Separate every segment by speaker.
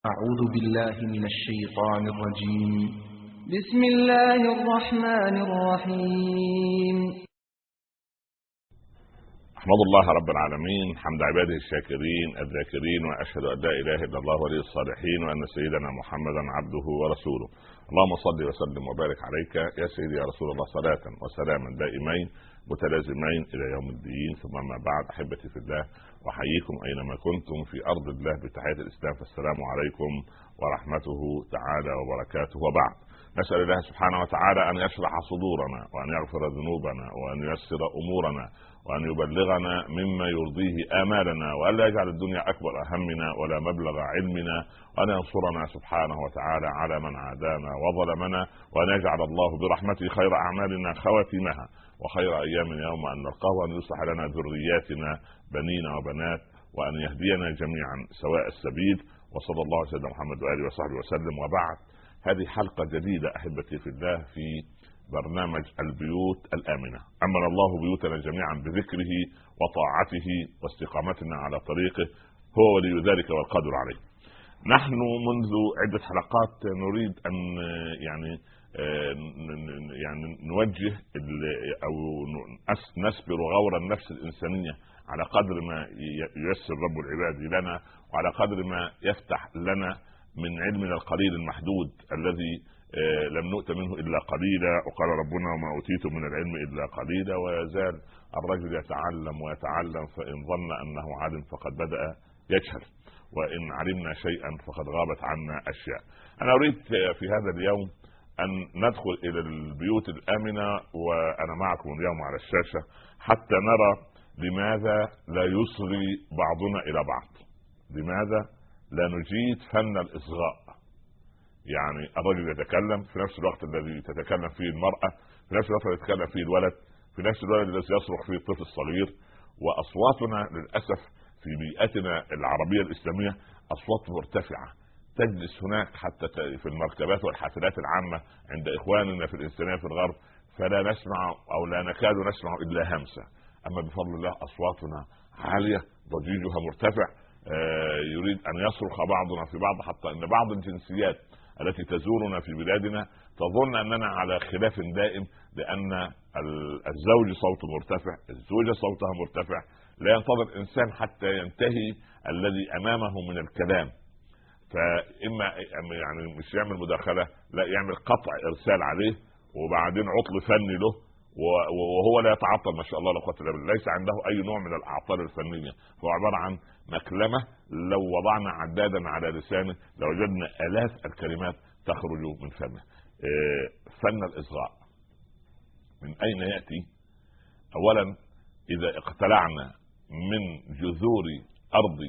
Speaker 1: أعوذ بالله من الشيطان الرجيم.
Speaker 2: بسم الله الرحمن الرحيم.
Speaker 3: أحمد الله رب العالمين حمد عباده الشاكرين الذاكرين وأشهد أن لا إله إلا الله ولي الصالحين وأن سيدنا محمدا عبده ورسوله. اللهم صل وسلم وبارك عليك يا سيدي يا رسول الله صلاة وسلاما دائمين. متلازمين إلى يوم الدين ثم ما بعد أحبتي في الله أحييكم أينما كنتم في أرض الله بتحية الإسلام فالسلام عليكم ورحمته تعالى وبركاته. وبعد نسأل الله سبحانه وتعالى أن يشرح صدورنا وأن يغفر ذنوبنا وأن ييسر أمورنا وأن يبلغنا مما يرضيه آمالنا وأن لا يجعل الدنيا أكبر همنا ولا مبلغ علمنا وأن ينصرنا سبحانه وتعالى على من عادانا وظلمنا وأن يجعل الله برحمته خير أعمالنا خواتمها. وخير أيام يوم أن نلقاه وأن يصلح لنا ذرياتنا بنين وبنات وأن يهدينا جميعا سواء السبيل. وصلى الله على سيدنا محمد وآله وصحبه وسلم. وبعد هذه حلقة جديدة أحبتي في الله في برنامج البيوت الآمنة. امن الله بيوتنا جميعا بذكره وطاعته واستقامتنا على طريقه. هو ولي ذلك والقادر عليه. نحن منذ عدة حلقات نريد أن يعني يعني نوجه أو نسبر غور النفس الإنسانية على قدر ما ييسر رب العباد لنا وعلى قدر ما يفتح لنا من علمنا القليل المحدود الذي لم نؤت منه إلا قليلا. وقال ربنا وما اوتيتم من العلم إلا قليلا. ويزال الرجل يتعلم ويتعلم فإن ظن أنه عالم فقد بدأ يجهل. وإن علمنا شيئا فقد غابت عنا أشياء. أنا أريد في هذا اليوم أن ندخل إلى البيوت الآمنة وأنا معكم اليوم على الشاشة حتى نرى لماذا لا يصغي بعضنا إلى بعض. لماذا لا نجيد فن الإصغاء. يعني الرجل يتكلم في نفس الوقت الذي تتكلم فيه المرأة في نفس الوقت الذي يتكلم فيه الولد في نفس الوقت الذي يصرخ فيه الطفل الصغير. وأصواتنا للأسف في بيئتنا العربية الإسلامية أصوات مرتفعة. تجلس هناك حتى في المركبات والحافلات العامة عند إخواننا في الإنسانية في الغرب فلا نسمع أو لا نكاد نسمع إلا همسة. أما بفضل الله أصواتنا عالية ضجيجها مرتفع يريد أن يصرخ بعضنا في بعض حتى أن بعض الجنسيات التي تزورنا في بلادنا تظن أننا على خلاف دائم لأن الزوج صوته مرتفع الزوجة صوتها مرتفع لا ينتظر الانسان حتى ينتهي الذي أمامه من الكلام. فإما يعني مش يعمل مداخلة لا يعمل قطع إرسال عليه وبعدين عطل فني له وهو لا يتعطل ما شاء الله لا قوة إلا بالله. ليس عنده أي نوع من الأعطال الفنية. فهو عبارة عن مكلمة لو وضعنا عدادا على لسانه لوجدنا آلاف الكلمات تخرج من فمه. فن الإصغاء. من أين يأتي؟ اولا إذا اقتلعنا من جذور أرض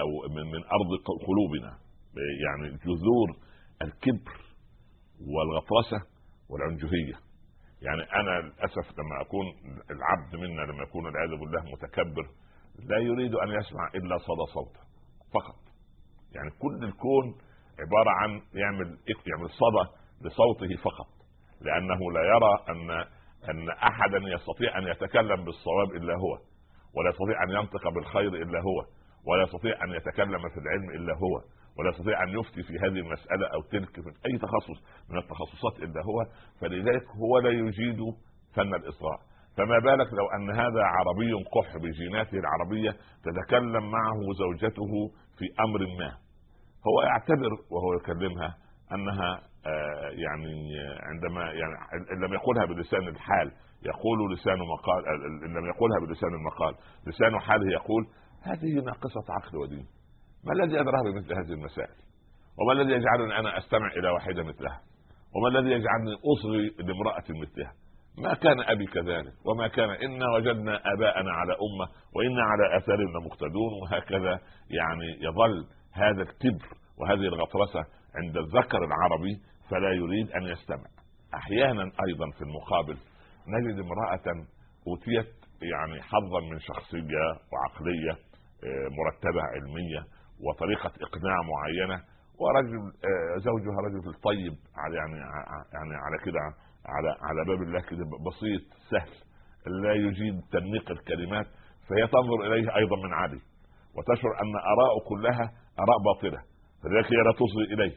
Speaker 3: أو من أرض قلوبنا يعني جذور الكبر والغطرسة والعنجهية. يعني أنا للأسف لما أكون العبد منا لما يكون والعياذ بالله متكبر لا يريد أن يسمع إلا صدى صوته فقط. يعني كل الكون عبارة عن يعمل يعمل صدى لصوته فقط. لأنه لا يرى أن أن أحدا يستطيع أن يتكلم بالصواب إلا هو ولا يستطيع أن ينطق بالخير إلا هو ولا يستطيع أن يتكلم في العلم إلا هو ولا يستطيع أن يفتي في هذه المسألة أو تلك من أي تخصص من التخصصات إلا هو فلذلك هو لا يجيد فن الإصغاء. فما بالك لو أن هذا عربي قح بجيناته العربية تتكلم معه زوجته في أمر ما؟ هو يعتبر وهو يكلمها أنها آه يعني عندما يعني إن لم يقولها بلسان الحال يقول لسان مقال إن لم يقولها بلسان المقال لسان حاله يقول هذه ناقصة عقل ودين. ما الذي ادراها بمثل هذه المسائل؟ وما الذي يجعلني أنا أستمع إلى واحدة مثلها؟ وما الذي يجعلني أصغي لامرأة مثلها؟ ما كان أبي كذلك وما كان إنا وجدنا آباءنا على أمة وإنا على آثارنا مقتدون وهكذا يعني يظل هذا الكبر وهذه الغطرسة عند الذكر العربي فلا يريد أن يستمع. أحيانا أيضا في المقابل نجد امرأة أوتيت يعني حظا من شخصية وعقلية مرتبة علمية وطريقة إقناع معينة ورجل زوجها رجل طيب على يعني يعني على كده على على باب الله كده بسيط سهل لا يجيد تنميق الكلمات فهي تنظر إليه أيضا من عالي وتشعر أن آراءه كلها آراء باطلة فلذلك هي لا تصغي إليه.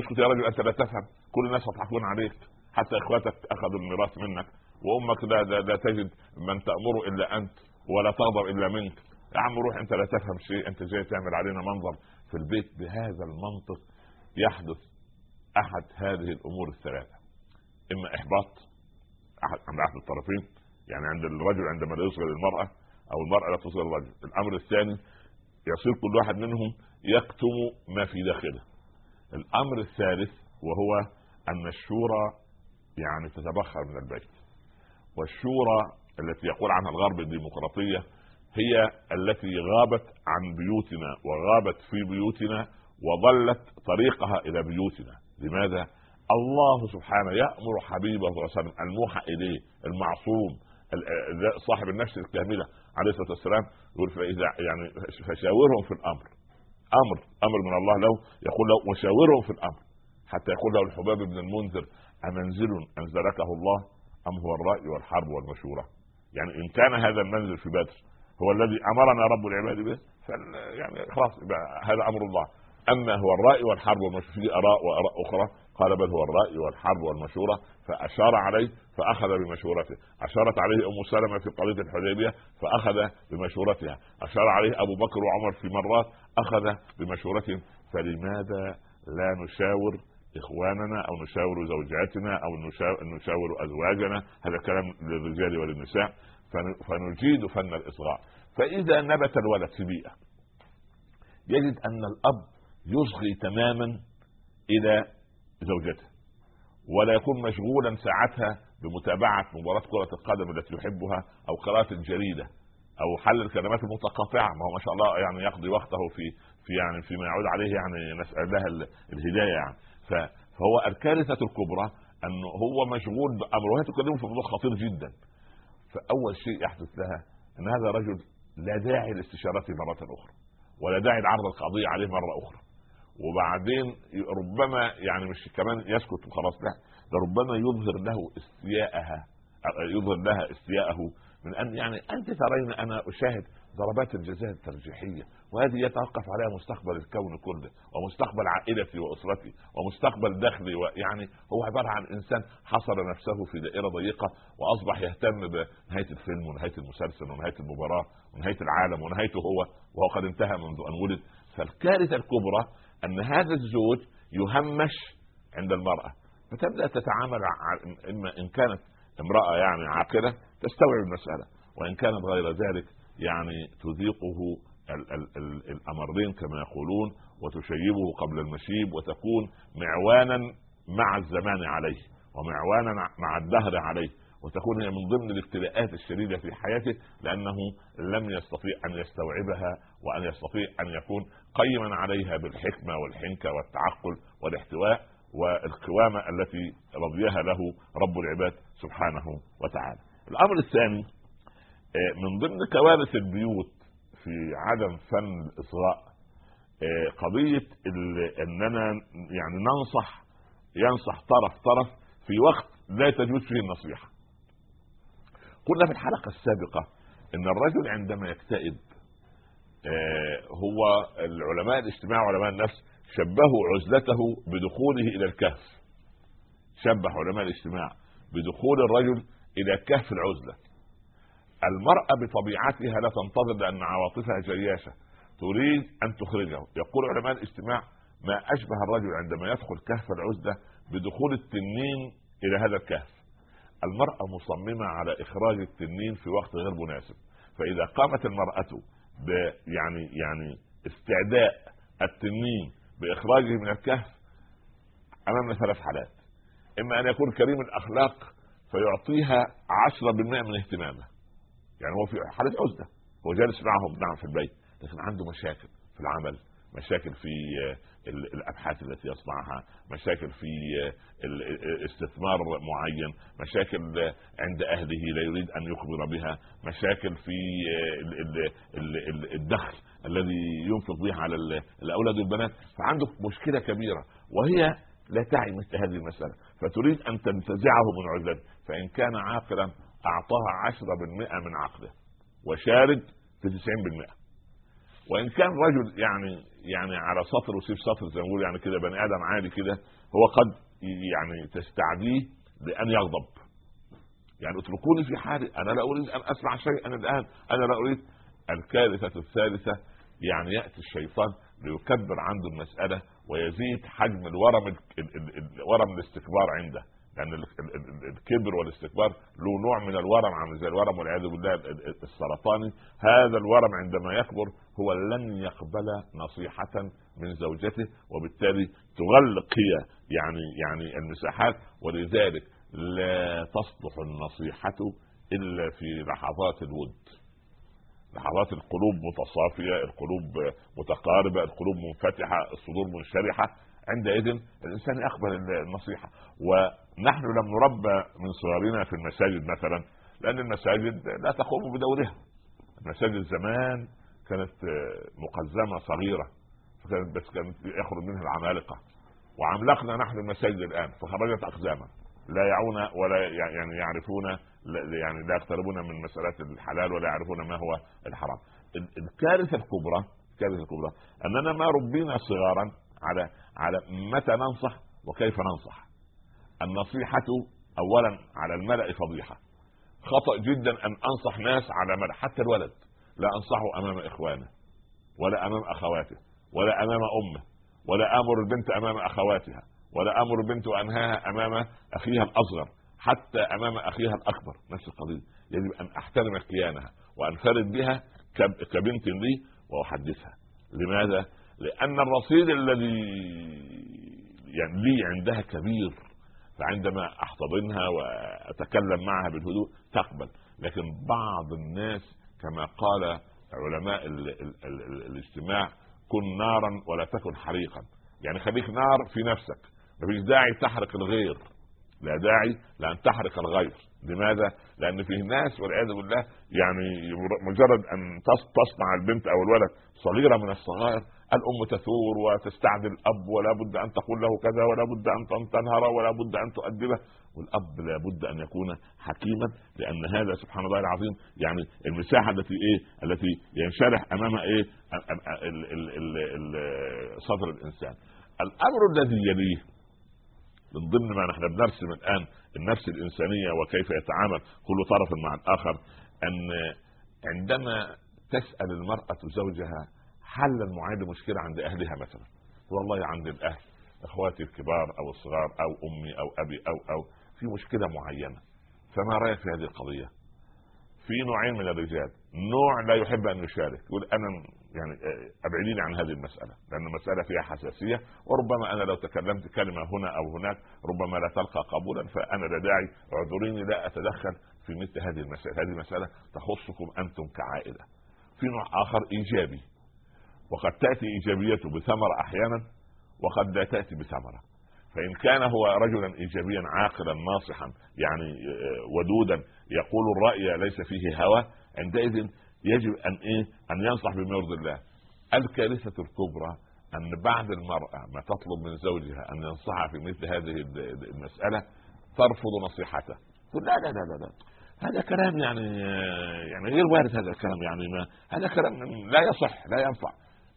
Speaker 3: اسكت يا رجل أنت لا تفهم كل الناس يضحكون عليك حتى إخواتك أخذوا الميراث منك وأمك لا, لا, لا تجد من تامره إلا أنت ولا تغضب إلا منك. يا عم روح انت لا تفهم شيء انت جاي تعمل علينا منظر في البيت بهذا المنطق يحدث أحد هذه الأمور الثلاثة. إما إحباط عند أحد الطرفين يعني عند الرجل عندما لا يصغر المراه أو المرأة لا تصغر الرجل الأمر الثاني يصير كل واحد منهم يكتم ما في داخله. الأمر الثالث وهو أن الشورى يعني تتبخر من البيت. والشورى التي يقول عنها الغرب الديمقراطية هي التي غابت عن بيوتنا وغابت في بيوتنا وظلت طريقها إلى بيوتنا. لماذا؟ الله سبحانه يأمر حبيبه صلى الله عليه وسلم الموحى إليه المعصوم صاحب النفس الكاملة عليه الصلاة والسلام يقول فإذا يعني فشاورهم في الأمر. أمر أمر من الله له يقول له وشاورهم في الأمر. حتى يقول له الحباب بن المنذر أمنزل أنزلكه الله أم هو الرأي والحرب والمشورة؟ يعني إن كان هذا المنزل في بدر هو الذي أمرنا رب العباد به يعني خلاص هذا أمر الله. أما هو الرأي والحرب والمشورة في آراء وآراء أخرى قال بل هو الرأي والحرب والمشورة فأشار عليه فأخذ بمشورته. أشارت عليه أم سلمة في قضية الحديبية فأخذ بمشورتها. أشار عليه أبو بكر وعمر في مرات أخذ بمشورتهم. فلماذا لا نشاور إخواننا أو نشاور زوجاتنا أو نشاور أزواجنا؟ هذا كلام للرجال وللنساء. فنجيد فن الاصغاء فإذا نبت الولد في بيئه يجد أن الأب يصغي تماما إلى زوجته ولا يكون مشغولا ساعتها بمتابعة مباراة كرة القدم التي يحبها أو قراءة الجريده أو حل الكلمات المتقاطعة. ما هو ما شاء الله يعني يقضي وقته في في يعني فيما يعود عليه يعني نسال لها الهداية يعني. فهو الكارثة الكبرى أنه هو مشغول بأمر وهي تكلمه في موضوع خطير جدا. فأول شيء يحدث لها أن هذا رجل لا داعي لاستشارته مرة أخرى ولا داعي لعرض القضية عليه مرة أخرى. وبعدين ربما يعني مش كمان يسكت وخلاص لا ده ربما يظهر له استياءها يظهر لها استياءه من أن يعني أنت ترين أنا أشاهد ضربات الجزاء الترجيحية وهذه يتوقف عليها مستقبل الكون كله ومستقبل عائلتي وأسرتي ومستقبل دخلي ويعني هو عبارة عن إنسان حصر نفسه في دائرة ضيقة وأصبح يهتم بنهاية الفيلم ونهاية المسلسل ونهاية المباراة ونهاية العالم ونهايته هو وهو قد انتهى منذ أن ولد. فالكارثة الكبرى أن هذا الزوج يهمش عند المرأة. فتبدا تتعامل إما إن كانت امرأة يعني عاقلة تستوعب المسألة وإن كانت غير ذلك يعني تذيقه ال ال ال الأمرين كما يقولون وتشيبه قبل المشيب وتكون معوانا مع الزمان عليه ومعوانا مع الدهر عليه وتكون هي من ضمن الابتلاءات الشديدة في حياته لأنه لم يستطيع أن يستوعبها وأن يستطيع أن يكون قيما عليها بالحكمة والحنكة والتعقل والاحتواء والقوامة التي رضيها له رب العباد سبحانه وتعالى. الأمر الثاني من ضمن كوارث البيوت في عدم فن الإصغاء آه، قضية إننا يعني ننصح ينصح طرف طرف في وقت لا تجوز فيه النصيحة. قلنا في الحلقة السابقة إن الرجل عندما يكتئب آه، هو العلماء الاجتماع وعلماء النفس شبهوا عزلته بدخوله إلى الكهف. شبه علماء الاجتماع بدخول الرجل إلى كهف العزلة. المرأة بطبيعتها لا تنتظر لأن عواطفها جياشة تريد أن تخرجه. يقول علماء الاجتماع ما أشبه الرجل عندما يدخل كهف العزلة بدخول التنين إلى هذا الكهف. المرأة مصممة على إخراج التنين في وقت غير مناسب. فإذا قامت المرأة يعني يعني استعداء التنين بإخراجه من الكهف أمامنا ثلاث حالات. إما أن يكون كريم الأخلاق فيعطيها عشرة بالمئة من اهتمامه. يعني هو في حالة عزلة. هو جالس معهم نعم في البيت لكن عنده مشاكل في العمل مشاكل في الأبحاث التي يصنعها مشاكل في استثمار معين مشاكل عند أهله لا يريد أن يخبر بها مشاكل في الدخل الذي ينفق به على الأولاد والبنات. فعنده مشكلة كبيرة وهي لا تعي مثل هذه المسألة. فتريد أن تنتزعه من عزلته فإن كان عاقلا أعطاها عشرة بالمئة من عقله وشارد في 90% وإن كان رجل يعني يعني على سطر وسيب سطر زي ما بيقول يعني كده بني آدم عادي كده هو قد يعني تستعديه بأن يغضب. يعني اتركوني في حالي أنا لا أريد أن أسمع شيئا الآن أنا لا أريد. الكارثة الثالثة يعني يأتي الشيطان ليكبر عنده المسألة ويزيد حجم الورم ورم الاستكبار عنده. لأن الكبر والاستكبار له نوع من الورم عامل زي الورم والعياذ بالله السرطاني. هذا الورم عندما يكبر هو لن يقبل نصيحة من زوجته وبالتالي تغلق هي يعني يعني المساحات. ولذلك لا تصلح النصيحة إلا في لحظات الود. لحظات القلوب متصافية القلوب متقاربة القلوب منفتحة الصدور منشرحة. عندئذ الإنسان يقبل النصيحة. ونحن لم نربى من صغرنا في المساجد مثلا لأن المساجد لا تقوم بدورها. المساجد زمان كانت مقزمة صغيرة فكانت بس كانت يخرج منها العمالقة. وعملقنا نحن المساجد الآن فخرجت اقزاما. لا يعون ولا يعني يعرفون يعني لا يقتربون من مسألة الحلال ولا يعرفون ما هو الحرام. الكارثة الكبرى الكارثة الكبرى أننا ما ربينا صغارا على على متى ننصح وكيف ننصح. النصيحة أولا على الملأ فضيحة. خطأ جدا أن أنصح ناس على ملأ حتى الولد. لا أنصحه أمام إخوانه ولا أمام أخواته ولا أمام أمه ولا آمر البنت أمام أخواتها ولا آمر البنت وأنهاها أمام أخيها الأصغر حتى أمام أخيها الأكبر. نفس القضية. يجب أن أحترم كيانها وأنفرد بها كبنت لي وأحدثها. لماذا؟ لأن الرصيد الذي يعني لي عندها كبير فعندما أحتضنها وأتكلم معها بالهدوء تقبل. لكن بعض الناس كما قال علماء ال ال ال الاجتماع كن نارا ولا تكن حريقا. يعني خليك نار في نفسك. مفيش داعي تحرق الغير. لا داعي لأن تحرق الغير. لماذا؟ لأن فيه ناس والعياذ بالله يعني مجرد أن تصنع البنت أو الولد صغيرة من الصغائر الأم تثور وتستعدي الأب ولا بد أن تقول له كذا ولا بد أن تنهر ولا بد أن تؤدبه. والأب لا بد أن يكون حكيما لأن هذا سبحان الله العظيم يعني المساحة التي إيه؟ التي ينشرح امامها إيه؟ صدر الإنسان. الأمر الذي يليه من ضمن ما نحن بنرسم الآن النفس الإنسانية وكيف يتعامل كل طرف مع الآخر أن عندما تسأل المرأة زوجها حلا معين لمشكلة عند أهلها مثلا. والله عند الأهل إخواتي الكبار أو الصغار أو أمي أو أبي أو أو في مشكلة معينة. فما رأيك في هذه القضية؟ في نوعين من الرجال. نوع لا يحب أن يشارك. يقول أنا يعني ابعديني عن هذه المسألة لأن المسألة فيها حساسية. وربما أنا لو تكلمت كلمة هنا أو هناك ربما لا تلقى قبولا. فأنا لا داعي اعذريني لا أتدخل في مثل هذه المسائل هذه مساله تخصكم أنتم كعائلة. في نوع آخر إيجابي. وقد تأتي إيجابيته بثمرة أحيانا وقد لا تأتي بثمرة. فإن كان هو رجلا ايجابيا عاقلا ناصحا يعني آه، ودودا يقول الرأي ليس فيه هوى عندئذ يجب أن إيه؟ أن ينصح بما يرضي الله. الكارثة الكبرى أن بعد المرأة ما تطلب من زوجها أن ينصحها في مثل هذه المسألة ترفض نصيحته. تقول لا لا لا لا, لا. هذا كلام يعني آه، يعني غير وارد هذا الكلام يعني ما هذا كلام لا يصح لا ينفع.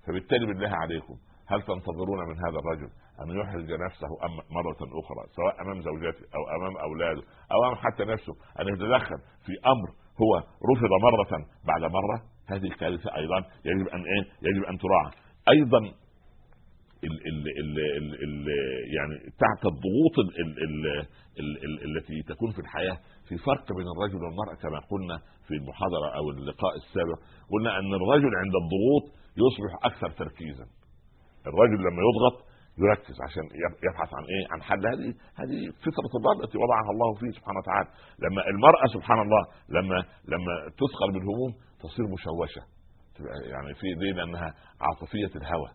Speaker 3: فبالتالي بالله عليكم هل تنتظرون من هذا الرجل أن يحرج نفسه مرة أخرى سواء أمام زوجته أو أمام أولاده أو أمام حتى نفسه أن يتدخل في أمر هو رفض مرة بعد مرة؟ هذه الكارثة أيضا يجب أن إيه؟ يجب أن تراعى. أيضا ال ال ال ال ال يعني تحت الضغوط ال ال ال ال التي تكون في الحياة في فرق بين الرجل والمرأة كما قلنا في المحاضرة أو اللقاء السابق قلنا أن الرجل عند الضغوط يصبح أكثر تركيزا. الرجل لما يضغط يركز عشان يبحث عن إيه؟ عن حل. هذه هذه فطرة الله التي وضعها الله فيه سبحانه وتعالى. لما المرأة سبحان الله لما لما تثقل بالهموم تصير مشوشة. يعني في دين أنها عاطفية الهوى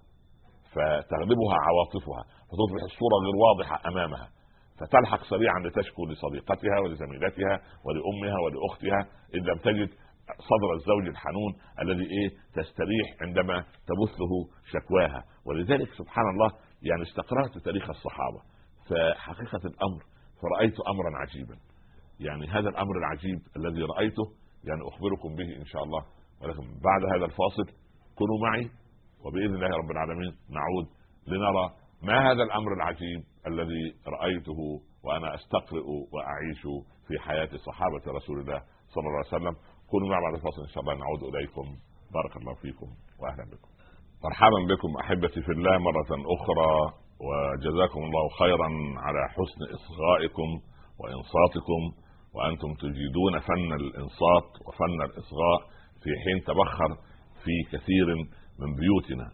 Speaker 3: فتغلبها عواطفها فتصبح الصورة غير واضحة أمامها فتلحق سريعا لتشكو لصديقتها ولزميلتها ولأمها ولأختها إن لم تجد صدر الزوج الحنون الذي إيه تستريح عندما تبثه شكواها. ولذلك سبحان الله يعني استقرأت تاريخ الصحابة. فحقيقة الأمر فرأيت أمرا عجيبا. يعني هذا الأمر العجيب الذي رأيته يعني أخبركم به إن شاء الله. ولكن بعد هذا الفاصل كونوا معي وبإذن الله رب العالمين نعود لنرى ما هذا الأمر العجيب الذي رأيته وأنا أستقرئ وأعيش في حياة صحابة رسول الله صلى الله عليه وسلم. كونوا مع بعد الفاصل ان شاء الله نعود إليكم. بارك الله فيكم واهلا بكم. مرحبا بكم أحبتي في الله مرة أخرى وجزاكم الله خيرا على حسن إصغائكم وإنصاتكم وأنتم تجيدون فن الإنصات وفن الإصغاء في حين تبخر في كثير من بيوتنا.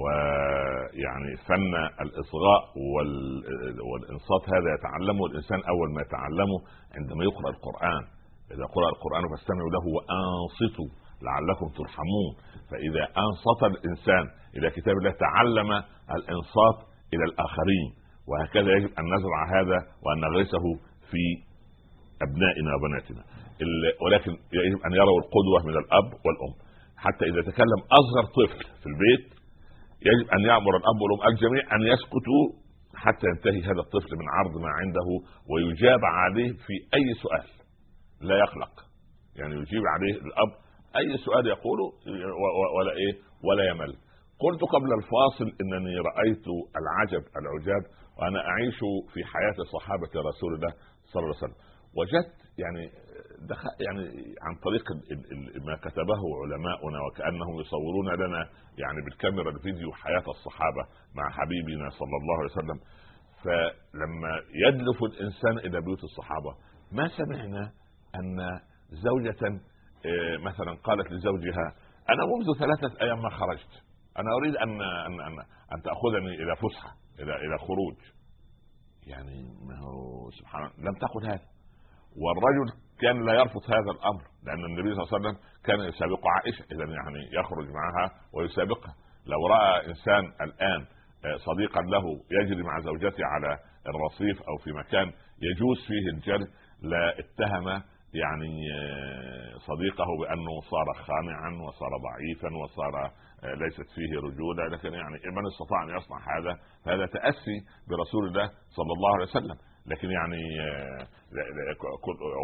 Speaker 3: ويعني فن الإصغاء والإنصات هذا يتعلمه الإنسان أول ما يتعلمه عندما يقرأ القرآن. إذا قرأ القرآن فاستمعوا له وأنصتوا لعلكم ترحمون. فإذا أنصت الإنسان إلى كتاب الله تعلم الإنصات إلى الآخرين. وهكذا يجب أن نزرع هذا وأن نغرسه في أبنائنا وبناتنا. ولكن يجب أن يروا القدوة من الأب والأم. حتى إذا تكلم أصغر طفل في البيت يجب أن يأمر الأب والأم الجميع أن يسكتوا حتى ينتهي هذا الطفل من عرض ما عنده ويجاب عليه في أي سؤال. لا يقلق يعني يجيب عليه الأب أي سؤال يقوله ولا إيه؟ ولا يمل. قلت قبل الفاصل إنني رأيت العجب العجاب وأنا أعيش في حياة صحابة رسول الله صلى الله عليه وسلم. وجدت يعني دخل يعني عن طريق ما كتبه علماؤنا وكأنهم يصورون لنا يعني بالكاميرا الفيديو حياة الصحابة مع حبيبنا صلى الله عليه وسلم. فلما يدلف الإنسان إلى بيوت الصحابة ما سمعنا أن زوجة آه، مثلا قالت لزوجها أنا منذ ثلاثة أيام ما خرجت أنا أريد أن أن أن, أن تأخذني إلى فسحة إلى إلى خروج. يعني ما هو سبحان الله لم تقل هذا. والرجل كان لا يرفض هذا الأمر لأن النبي صلى الله عليه وسلم كان يسابق عائشة اذا يعني يخرج معها ويسابقها. لو رأى إنسان الآن آه، صديقا له يجري مع زوجته على الرصيف أو في مكان يجوز فيه الجري لا اتهم يعني آه، صديقه بأنه صار خانعا وصار ضعيفا وصار آه، ليست فيه رجولة. لكن يعني من استطاع أن يصنع هذا؟ فهذا تأسي برسول الله صلى الله عليه وسلم. لكن يعني آه،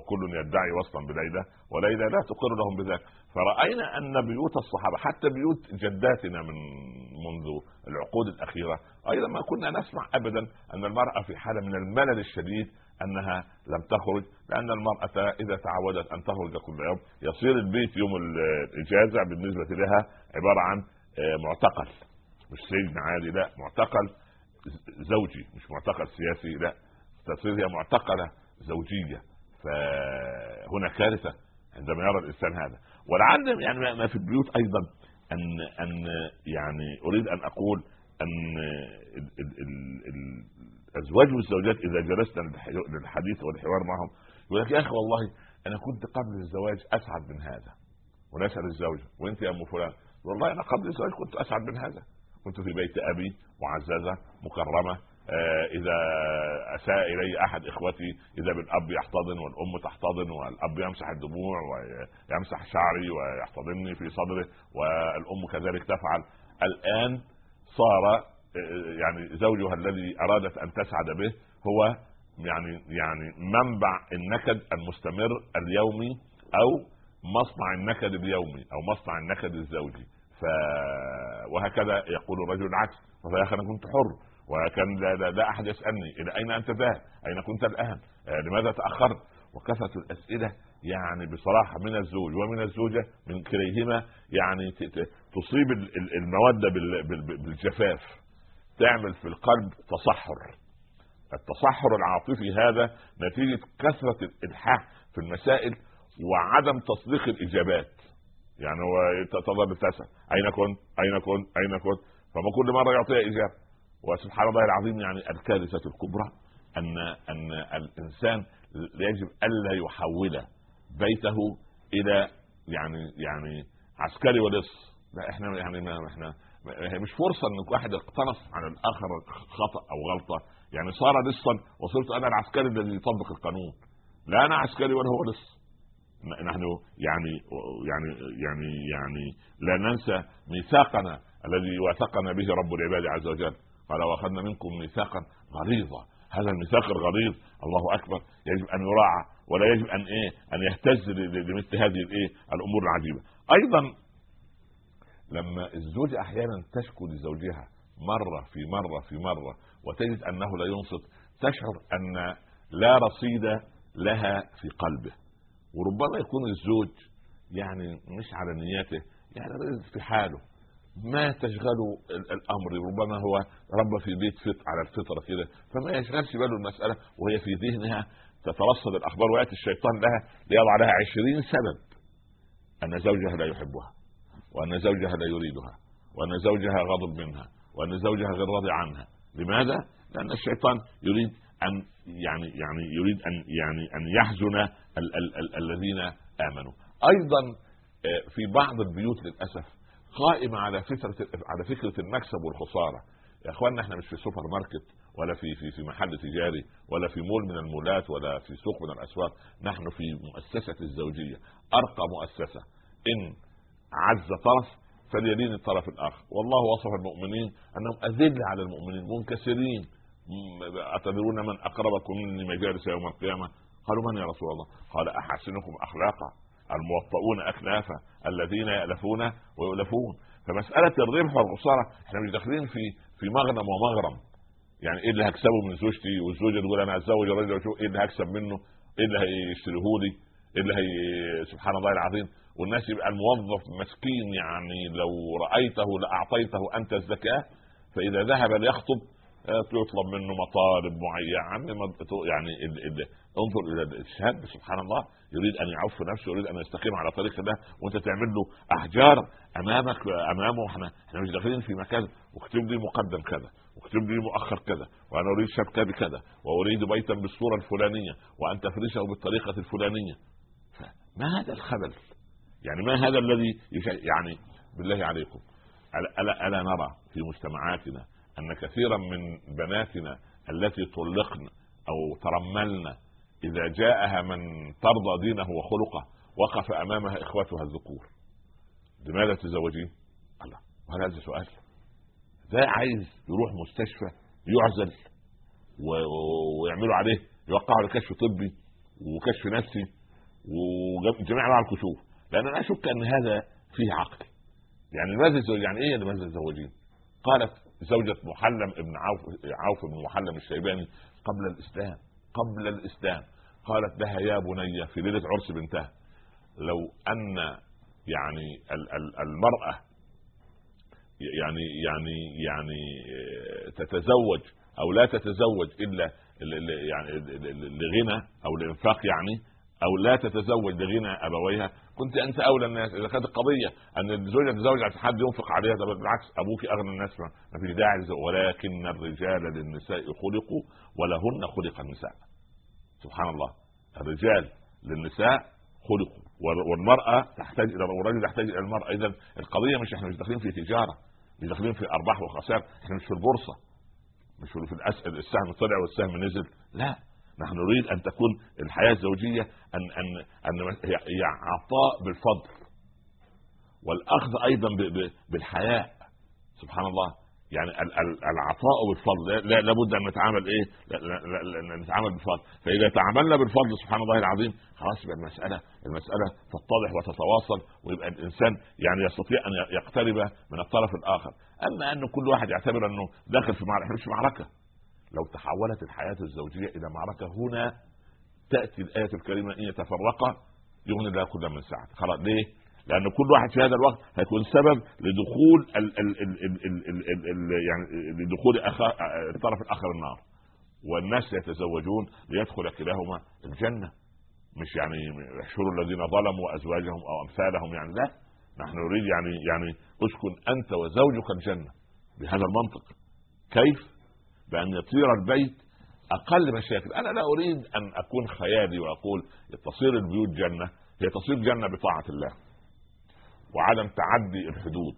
Speaker 3: كل يدعي وصلا بليلى وليلى لا تقر لهم بذلك. فرأينا أن بيوت الصحابة حتى بيوت جداتنا من منذ العقود الأخيرة أيضا ما كنا نسمع ابدا أن المرأة في حالة من الملل الشديد أنها لم تخرج لأن المرأة إذا تعودت أن تخرج كل يوم يصير البيت يوم الإجازة بالنسبة لها عبارة عن آه، معتقل. مش سجن عادي لا معتقل زوجي مش معتقل سياسي لا. تصير هي معتقلة زوجية. فهنا كارثة عندما يرى الإنسان هذا. ولعل يعني ما في البيوت أيضا ان أن يعني أريد أن أقول أن الازواج والزوجات إذا جلسنا للحديث والحوار معهم يقول لك يا أخي والله أنا كنت قبل الزواج أسعد من هذا ونسال الزوجه وأنت يا أم فلان؟ والله أنا قبل الزواج كنت أسعد من هذا كنت في بيت أبي معززة مكرمة آه، إذا أساء إلي أحد إخوتي إذا بالأب يحتضن والأم تحتضن والأب يمسح الدموع ويمسح شعري ويحتضنني في صدره والأم كذلك تفعل. الآن صار يعني زوجها الذي أرادت أن تسعد به هو يعني يعني منبع النكد المستمر اليومي أو مصنع النكد اليومي أو مصنع النكد الزوجي ف وهكذا يقول الرجل العكس فيا أخي أنا كنت حر وكان لا, لا, لا احد يسالني إلى أين أنت ذاهب؟ أين كنت الآن؟ آه، لماذا تأخرت؟ وكثره الأسئلة يعني بصراحة من الزوج ومن الزوجة من كليهما يعني تصيب المودة بالجفاف تعمل في القلب تصحر التصحر العاطفي هذا نتيجة كثرة الإلحاح في المسائل وعدم تصديق الإجابات يعني هو تظل تسال أين كنت؟ أين كنت؟ أين كنت؟ فما كل مرة يعطيها إجابة وسبحان الله العظيم يعني الكارثة الكبرى ان أن الإنسان يجب ألا يحول بيته إلى يعني يعني عسكري ولص لا إحنا يعني ما إحنا مش فرصة ان واحد اقتنص عن الآخر خطأ أو غلطة. يعني صار لصا وصرت أنا العسكري الذي يطبق القانون. لا أنا عسكري ولا هو لص نحن يعني يعني يعني يعني لا ننسى ميثاقنا الذي واثقنا به رب العباد عز وجل. قال وأخذنا منكم ميثاقا غليظا. هذا الميثاق الغليظ الله أكبر. يجب أن يراعى ولا يجب أن إيه أن يهتز لمثل هذه الإيه الأمور العجيبة. أيضا لما الزوجة أحيانا تشكو لزوجها مرة في مرة في مرة وتجد أنه لا ينصت تشعر أن لا رصيد لها في قلبه. وربما يكون الزوج يعني مش على نيته يعني في حاله. ما تشغله الأمر ربما هو رب في بيت فط على الفطرة كده فما يشغلش باله المسألة وهي في ذهنها تترصد الأخبار ويأتي الشيطان لها ليضع لها عشرين سبب أن زوجها لا يحبها. وأن زوجها لا يريدها وأن زوجها غضب منها وأن زوجها غير راضي عنها. لماذا؟ لأن الشيطان يريد أن يعني يعني يريد ان يعني أن يحزن ال ال ال الذين آمنوا. أيضا آه، في بعض البيوت للأسف قائمة على فكره على فكرة المكسب والخسارة. يا اخواننا إحنا مش في سوبر ماركت ولا في في في محل تجاري ولا في مول من المولات ولا في سوق من الأسواق. نحن في مؤسسة الزوجية. أرقى مؤسسة. إن عز طرف فليلين الطرف الآخر. والله وصف المؤمنين أنهم اذل على المؤمنين منكسرين. أتدرون من أقربكم مني مجالس يوم القيامة؟ قالوا من يا رسول الله؟ قال احسنكم أخلاقا الموطؤون أكنافا الذين يألفون ويؤلفون. فمسألة الربح والخسارة إحنا مش داخلين في في مغنم ومغرم. يعني إيه اللي هكسبه من زوجتي والزوجة تقول أنا اتزوج الراجل إيه اللي هكسب منه؟ إيه اللي هيشتريه لي؟ إيه اللي هي سبحان الله العظيم. والناس يبقى الموظف مسكين يعني لو رأيته لأعطيته أنت الزكاة فإذا ذهب ليخطب يطلب منه مطالب معينة يعني انظر إلى الشاب سبحان الله يريد أن يعف نفسه يريد أن يستقيم على طريق الله وأنت تعمل له أحجار أمامك أمامه إحنا إحنا مش داخلين في مكان واكتب لي مقدم كذا واكتب لي مؤخر كذا وأنا أريد شبكة بكذا وأريد بيتا بالصورة الفلانية وان تفرشه بالطريقة الفلانية. ما هذا الخبل يعني ما هذا الذي يعني بالله عليكم ألا, ألا نرى في مجتمعاتنا أن كثيرا من بناتنا التي طلقن أو ترملن إذا جاءها من ترضى دينه وخلقه وقف أمامها إخوتها الذكور لماذا تزوجين؟ الله وهل هذا سؤال؟ ده عايز يروح مستشفى يعزل ويعملوا عليه يوقعوا على كشف طبي وكشف نفسي وجميع أنواع الكشوف لأن أنا اشك أن هذا فيه عقل يعني لماذا يعني إيه لماذا تزوجين؟ قالت زوجة محلم ابن عوف عوف بن محلم الشيباني قبل الإسلام قبل الإسلام قالت لها يا بني في ليلة عرس بنتها لو أن يعني المرأة يعني يعني يعني تتزوج أو لا تتزوج إلا يعني لغنى أو لإنفاق يعني أو لا تتزوج لغنى أبويها. كنت أنت أولى الناس. إذا كانت القضية أن الزوجة تتزوج عشان حد ينفق عليها ده بالعكس أبوك أغنى الناس. ما فيش داعي ولكن الرجال للنساء خلقوا ولهن خلق النساء. سبحان الله. الرجال للنساء خلقوا. والمرأة تحتاج إلى والرجل يحتاج إلى المرأة. اذا القضية مش إحنا مش داخلين في تجارة. مش داخلين في أرباح وخسائر. إحنا مش في البورصة. مش في السهم طلع والسهم نزل. لا. نحن نريد أن تكون الحياة الزوجية ان ان أن هي عطاء بالفضل والأخذ أيضا بالحياء سبحان الله. يعني العطاء بالفضل. لا لابد أن نتعامل إيه؟ نتعامل بالفضل. فإذا تعاملنا بالفضل سبحان الله العظيم خلاص يبقى المساله المسألة تتضح وتتواصل ويبقى الإنسان يعني يستطيع أن يقترب من الطرف الآخر. أما أن كل واحد يعتبر أنه داخل في معركه مش معركة. لو تحولت الحياة الزوجية إلى معركة هنا تأتي الآية الكريمة إن يتفرقا يغني الله كل من سعته خلاص ليه؟ لأن كل واحد في هذا الوقت هيكون سبب لدخول ال ال ال ال ال ال ال يعني لدخول الطرف الآخر النار. والناس يتزوجون ليدخل كلاهما الجنة. مش يعني يحشروا الذين ظلموا أزواجهم أو أمثالهم يعني لا. نحن نريد يعني يعني أسكن أنت وزوجك الجنة بهذا المنطق. كيف؟ بأن يطير البيت أقل مشاكل. أنا لا أريد أن أكون خيالي وأقول تصير البيوت جنة هي تصير جنة بطاعة الله. وعدم تعدي الحدود.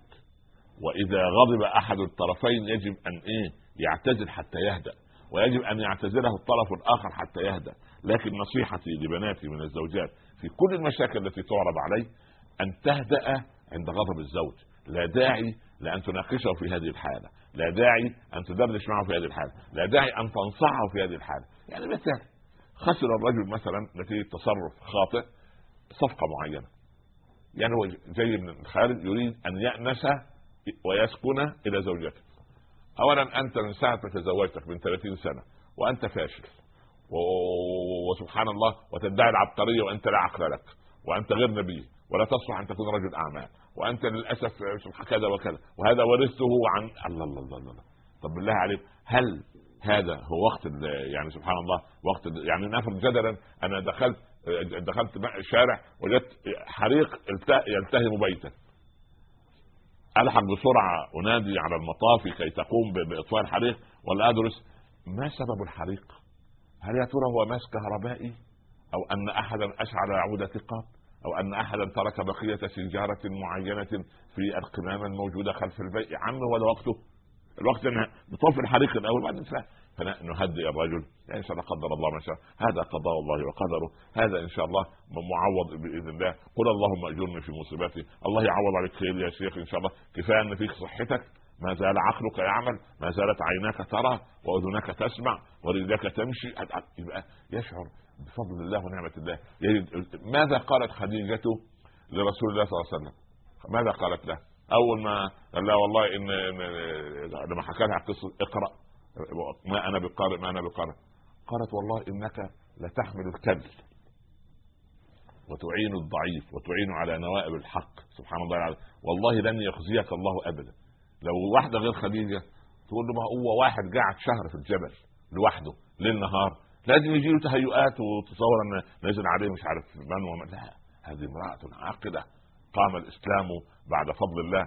Speaker 3: وإذا غضب أحد الطرفين يجب أن إيه؟ يعتزل حتى يهدأ. ويجب أن يعتزله الطرف الآخر حتى يهدأ. لكن نصيحتي لبناتي من الزوجات في كل المشاكل التي تعرض علي أن تهدأ عند غضب الزوج. لا داعي لأن تناقشه في هذه الحالة. لا داعي أن تدردش معه في هذه الحالة. لا داعي أن تنصحه في هذه الحالة. يعني مثال خسر الرجل مثلا نتيجة تصرف خاطئ صفقة معينة. يعني هو جاي من الخارج يريد أن يأنس ويسكن إلى زوجته. اولا أنت من ساعه ما تزوجتك من 30 سنة وأنت فاشل. وسبحان الله وتدعي العبقرية وأنت لا عقل لك وأنت غير نبي. ولا تصلح أن تكون رجل اعمال وأنت للأسف كذا وكذا وهذا ورثته عن الله الله الله, الله. طب بالله عليك هل هذا هو وقت يعني سبحان الله وقت يعني نفرض جدلا أنا دخلت دخلت شارع وجدت حريق يلتهم بيتا ألحق بسرعة أنادي على المطافي كي تقوم بإطفاء الحريق ولا أدرس ما سبب الحريق؟ هل يا ترى هو ماس كهربائي؟ أو أن احدا أشعل عود ثقاب؟ أو أن أحدا ترك بقية سجاره معينة في القمامة الموجودة خلف البيت؟ يا عم ده وقته؟ الوقت إن نطفي الحريق الأول بعدين فنهدئ الرجل. شاء الله قدر الله ما شاء. هذا قضاء الله وقدره. هذا إن شاء الله معوض بإذن الله. قل اللهم أجرني في مصيبتي. الله يعوض عليك خير يا شيخ إن شاء الله. كفاية أن فيك صحتك. ما زال عقلك يعمل. ما زالت عيناك ترى. وأذنك تسمع. ورجلك تمشي. يبقى يشعر بفضل الله ونعمة الله. ماذا قالت خديجة لرسول الله صلى الله عليه وسلم؟ ماذا قالت له؟ أول ما قال لا والله ان لما حكى لها قصة اقرأ ما أنا بقارئ ما أنا بقارئ. قالت والله إنك لتحمل الكل وتعين الضعيف وتعين على نوائب الحق. سبحان الله العظيم. والله لن يخزيك الله أبدا. لو واحدة غير خديجة تقول له ما هو واحد قاعد شهر في الجبل لوحده ليل نهار لازم يجي له تهيؤات وتصور أن نزل عليه مش عارف من ومن لا هذه امرأة عاقلة. قام الإسلام بعد فضل الله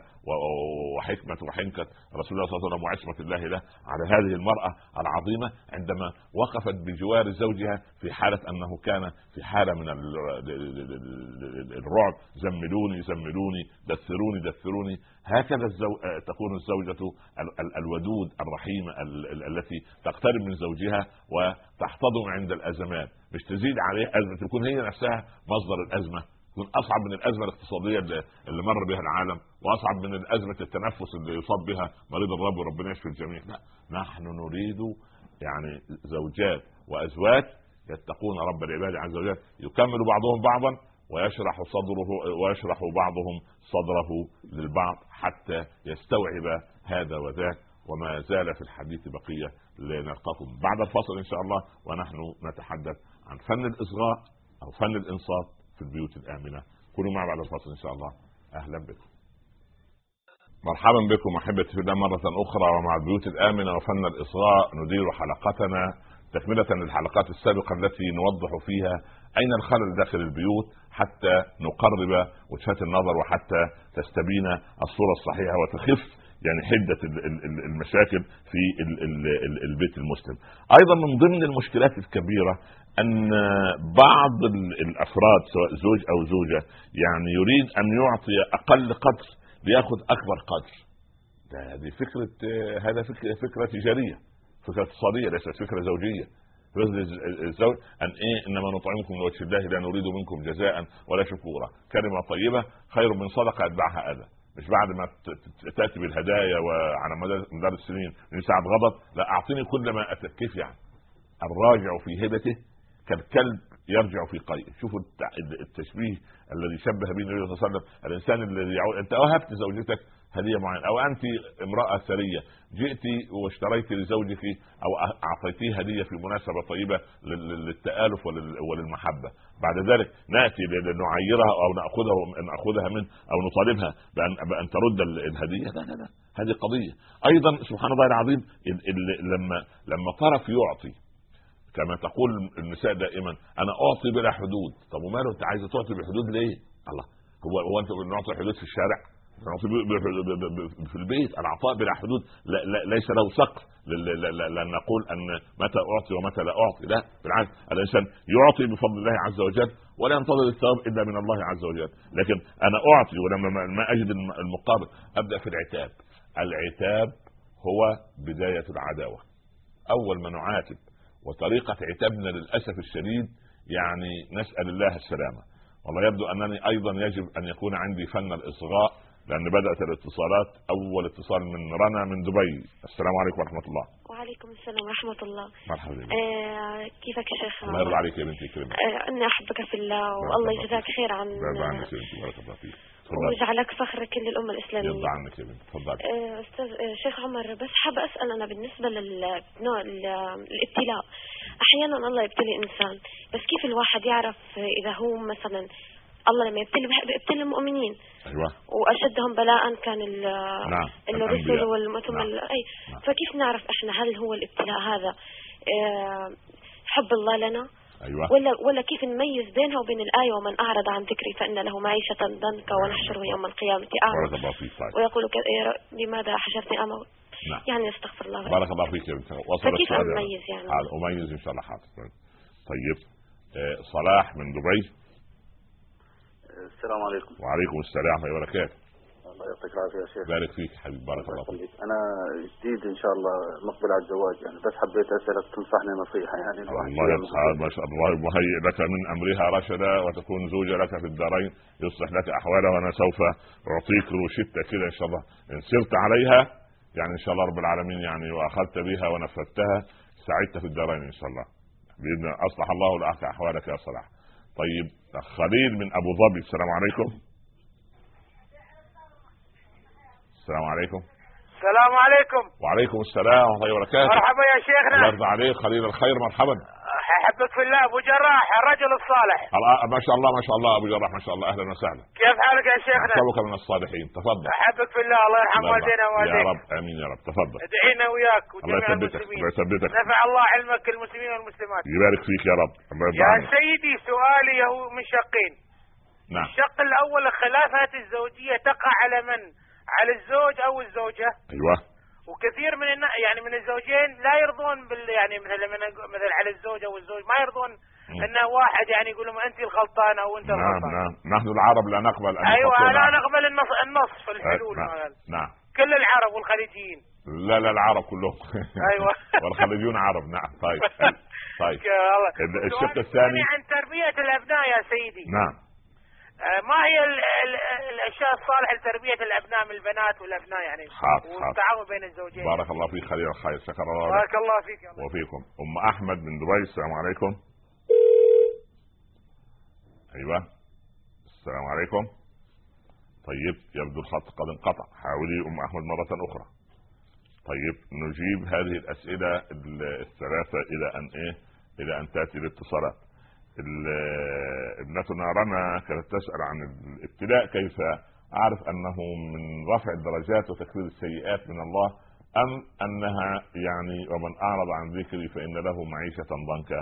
Speaker 3: وحكمة وحنكة رسول الله صلى الله عليه وسلم وعصمة الله له على هذه المرأة العظيمة عندما وقفت بجوار زوجها في حالة أنه كان في حالة من الرعب. زملوني زملوني دثروني دثروني. هكذا الزو... تكون الزوجة الودود الرحيمة التي تقترب من زوجها وتحتضن عند الأزمات. مش تزيد عليه أزمة تكون هي نفسها مصدر الأزمة. تكون أصعب من الأزمة الاقتصادية اللي مر بها العالم وأصعب من الأزمة التنفس اللي يصاب بها مريض الرب وربنا يشفي الجميع. لا نحن نريد يعني زوجات وأزواج يتقون رب العباد عز وجل. يكمل بعضهم بعضا ويشرح صدره ويشرح بعضهم صدره للبعض حتى يستوعب هذا وذاك. وما زال في الحديث بقية لنلقاكم بعد الفصل إن شاء الله ونحن نتحدث عن فن الإصغاء أو فن الانصات في البيوت الآمنة. كونوا معي بعد الفاصل إن شاء الله. أهلا بكم. مرحبا بكم احبتي في مرة أخرى ومع البيوت الآمنة وفن الإصغاء. ندير حلقتنا تكملة للحلقات السابقة التي نوضح فيها أين الخلل داخل البيوت حتى نقرب وجهات النظر وحتى تستبين الصورة الصحيحة وتخف يعني حدة المشاكل في البيت المسلم. أيضا من ضمن المشكلات الكبيرة أن بعض الأفراد سواء زوج أو زوجة يعني يريد أن يعطي أقل قدر ليأخذ أكبر قدر. هذه فكرة هذا فكره فكرة تجارية فكرة اقتصادية ليست فكرة زوجية. الزوج أن إيه إنما نطعمكم لوجه الله لا نريد منكم جزاء ولا شكورا كلمة طيبة خير من صدقة يتبعها اذى مش بعد ما تأتي بالهدايا وعلى مدار السنين ساعة غضب لا اعطيني كل ما اتت كيف يعني؟ الراجع في هبته كالكلب يرجع في قيء شوفوا التشبيه الذي شبه به النبي صلى الله عليه وسلم. الإنسان الذي يعود أنت وهبت زوجتك هدية معينة. أو أنت امرأة ثرية جئت واشتريت لزوجك أو أعطيتيه هدية في مناسبة طيبة للتآلف وللمحبة. بعد ذلك نأتي لنعيرها أو نأخذها نأخذها منه أو نطالبها بان بأن ترد الهدية. لا لا لا هذه قضية. أيضا سبحان الله العظيم لما لما طرف يعطي كما تقول النساء دائما أنا أعطي بلا حدود. طب وماله؟ أنت عايزة تعطي بحدود ليه؟ الله هو هو أنت نعطي حدود في الشارع؟ في البيت العطاء بلا حدود لا لا ليس له سقف. لن نقول أن متى أعطي ومتى لا أعطي لا بالعكس الإنسان يعطي بفضل الله عز وجل ولا ينتظر الثواب إلا من الله عز وجل. لكن أنا أعطي ولما ما أجد المقابل أبدأ في العتاب. العتاب هو بداية العداوة. أول ما نعاتب وطريقة عتابنا للأسف الشديد يعني نسأل الله السلامة. والله يبدو أنني أيضا يجب أن يكون عندي فن الإصغاء لأن بدأت الاتصالات أول اتصال من رنا من دبي. السلام عليكم ورحمة الله.
Speaker 4: وعليكم السلام ورحمة الله.
Speaker 3: مرحبا بك.
Speaker 4: آه كيفك يا شيخ؟
Speaker 3: الله يرضى عليك يا بنتي كريم
Speaker 4: آه أنا أحبك في الله. والله يجزاك خير عن
Speaker 3: يرضى عنك يا بنتي. بارك الله فيك.
Speaker 4: ويجعلك فخر كل الأمة
Speaker 3: يرضى
Speaker 4: الإسلامية
Speaker 3: عنك يا بنتي. تفضل.
Speaker 4: آه، أستاذ آه، شيخ عمر بس حابة أسأل أنا بالنسبة للنوع الابتلاء. أحيانا الله يبتلي إنسان بس كيف الواحد يعرف إذا هو مثلا الله لما يبتلي بيبتلي المؤمنين.
Speaker 3: أيوه.
Speaker 4: وأشدهم بلاء كان
Speaker 3: نعم،
Speaker 4: الرسل
Speaker 3: الأنبياء.
Speaker 4: والم- ثم
Speaker 3: نعم.
Speaker 4: أي.
Speaker 3: نعم.
Speaker 4: فكيف نعرف إحنا هل هو الابتلاء هذا؟ آه، حب الله لنا؟
Speaker 3: أيوه.
Speaker 4: ولا ولا كيف نميز بينها وبين الآية ومن أعرض عن ذكري فإن له معيشة ضنكا ونحشره يوم القيامة أعمى
Speaker 3: طيب.
Speaker 4: ويقول لماذا حشرتني أعمى
Speaker 3: نعم.
Speaker 4: يعني استغفر الله.
Speaker 3: بارك الله فيك يا وصل
Speaker 4: فكيف أميز. يعني؟
Speaker 3: أميز إن شاء الله حاضر. طيب. آه، صلاح من دبي.
Speaker 5: السلام عليكم.
Speaker 3: وعليكم السلام ورحمة الله وبركاته.
Speaker 5: الله يعطيك العافية يا شيخ.
Speaker 3: بارك فيك حبيبي بارك الله فيك.
Speaker 5: أنا جديد إن شاء الله مقبل على الزواج يعني بس حبيت أسألك تنصحني نصيحة يعني.
Speaker 3: الله يسعد ما شاء الله. مهيئ لك من أمرها رشدا وتكون زوجة لك في الدارين يصلح لك أحوالها وأنا سوف أعطيك روشتة كده إن شاء الله. إن سرت عليها يعني إن شاء الله رب العالمين يعني وأخذت بها ونفذتها سعدت في الدارين إن شاء الله. بإذن أصلح الله لك أحوالك يا صلاح. طيب خليل من أبو ظبي. السلام عليكم. السلام عليكم.
Speaker 6: السلام عليكم.
Speaker 3: وعليكم السلام ورحمة الله وبركاته.
Speaker 6: مرحبا يا
Speaker 3: الله
Speaker 6: شيخنا
Speaker 3: يرضى عليك. خليل الخير مرحبا.
Speaker 6: احبك في الله أبو جراح الرجل الصالح.
Speaker 3: الله- ما شاء الله ما شاء الله أبو جراح ما شاء الله أهلا وسهلا.
Speaker 6: كيف حالك يا شيخنا؟
Speaker 3: احسبك من الصالحين. تفضل.
Speaker 6: احبك في الله الله يرحم والدينا
Speaker 3: يرضى. يا
Speaker 6: ووالديك
Speaker 3: رب آمين يا رب. تفضل.
Speaker 6: ادعينا وياك
Speaker 3: الله يثبتك الله يثبتك.
Speaker 6: نفع الله علمك المسلمين والمسلمات.
Speaker 3: يبارك فيك يا رب. الله
Speaker 6: يا سيدي سؤالي هو من شقين
Speaker 3: نعم.
Speaker 6: الشق الأول الخلافات الزوجية تقع على من؟ على الزوج أو الزوجة؟
Speaker 3: أيوه.
Speaker 6: وكثير من النا... يعني من الزوجين لا يرضون بال يعني مثلا من مثلا على الزوج أو الزوج ما يرضون. إن واحد يعني يقول لهم انت الغلطانة أو انت
Speaker 3: نعم
Speaker 6: الغلطان
Speaker 3: نعم. نحن العرب لا نقبل
Speaker 6: أن
Speaker 3: أيوه
Speaker 6: لا نقبل النص النص في الحلول
Speaker 3: نعم نعم.
Speaker 6: كل العرب والخليجيين.
Speaker 3: لا لا العرب كلهم.
Speaker 6: أيوة.
Speaker 3: والخليجيون عرب نعم. طيب طيب. الشق الثاني.
Speaker 6: عن تربية الأبناء يا سيدي.
Speaker 3: نعم.
Speaker 6: ما هي ال ال الأشياء الصالحة لتربية الأبناء من البنات والأبناء يعني؟
Speaker 3: حاضر،.
Speaker 6: والتعاون بين الزوجين.
Speaker 3: بارك الله فيك خليل الخير شكر الله
Speaker 6: بارك الله فيك الله.
Speaker 3: وفيكم. أم أحمد من دبي السلام عليكم. أيوه. السلام عليكم. طيب يبدو الخط قد انقطع. حاولي أم أحمد مرة أخرى. طيب نجيب هذه الأسئلة ال- الثلاثة إلى أن إيه؟ إلى أن تأتي الاتصالات ال- ابنتنا رنا كانت تسأل عن الابتلاء كيف أعرف أنه من رفع الدرجات وتكفير السيئات من الله أم أنها يعني ومن أعرض عن ذكري فإن له معيشة ضنكا.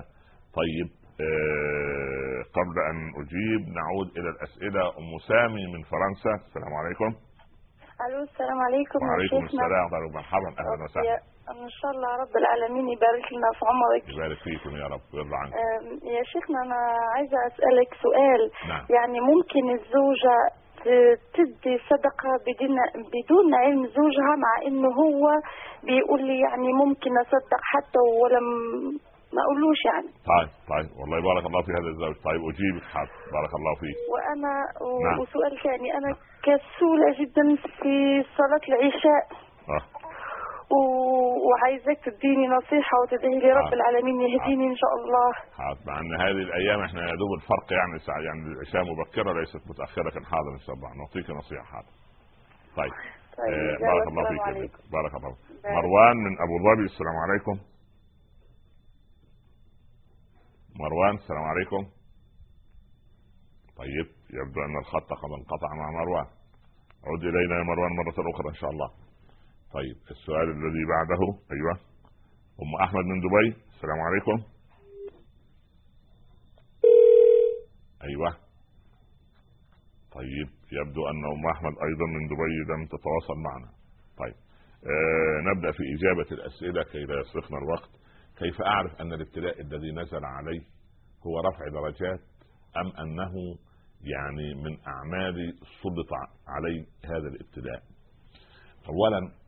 Speaker 3: طيب آه قبل أن أجيب نعود إلى الأسئلة. أم سامي من فرنسا. السلام عليكم.
Speaker 7: ألو السلام عليكم
Speaker 3: وعليكم. السلام. ورحمه الله مرحبا أهلا وسهلا.
Speaker 7: إن شاء الله رب العالمين يبارك لنا في عمرك.
Speaker 3: يبارك فيكم يا رب ويرضى عنك
Speaker 7: يا شيخنا أنا عايزة أسألك سؤال.
Speaker 3: نعم.
Speaker 7: يعني ممكن الزوجة تدي صدقة بدون بدون علم زوجها مع إنه هو بيقول لي يعني ممكن أصدق حتى ولا م- ما أقولوش يعني.
Speaker 3: طيب طيب. والله بارك الله في هذا الزوج. طيب أجيبك حاضر. بارك الله فيك.
Speaker 7: وأنا و-
Speaker 3: نعم.
Speaker 7: وسؤال ثاني. أنا كسولة جدا في صلاة العشاء.
Speaker 3: آه.
Speaker 7: وعايزاك تديني نصيحة وتدعي لي رب
Speaker 3: حاضر.
Speaker 7: العالمين يهديني إن شاء الله.
Speaker 3: حاضر مع ان هذه الأيام إحنا يا دوب الفرق يعني ساعة يعني العشاء مبكرة ليست متأخرة كان حاضر إن شاء الله. نعطيك نصيحة حاضر. طيب.
Speaker 7: طيب
Speaker 3: آه بارك الله فيك. بارك الله. مروان من أبو ظبي السلام عليكم. مروان السلام عليكم. طيب يبدو أن الخط قد انقطع مع مروان. عد إلينا يا مروان مرة أخرى إن شاء الله. طيب السؤال الذي بعده أيوه. أم أحمد من دبي السلام عليكم. أيوه. طيب يبدو أن أم أحمد أيضا من دبي لم تتواصل معنا. طيب آه نبدأ في إجابة الأسئلة كي لا يسرقنا الوقت. كيف أعرف أن الابتلاء الذي نزل علي هو رفع درجات أم أنه يعني من أعمال سلط علي هذا الابتلاء؟ اولا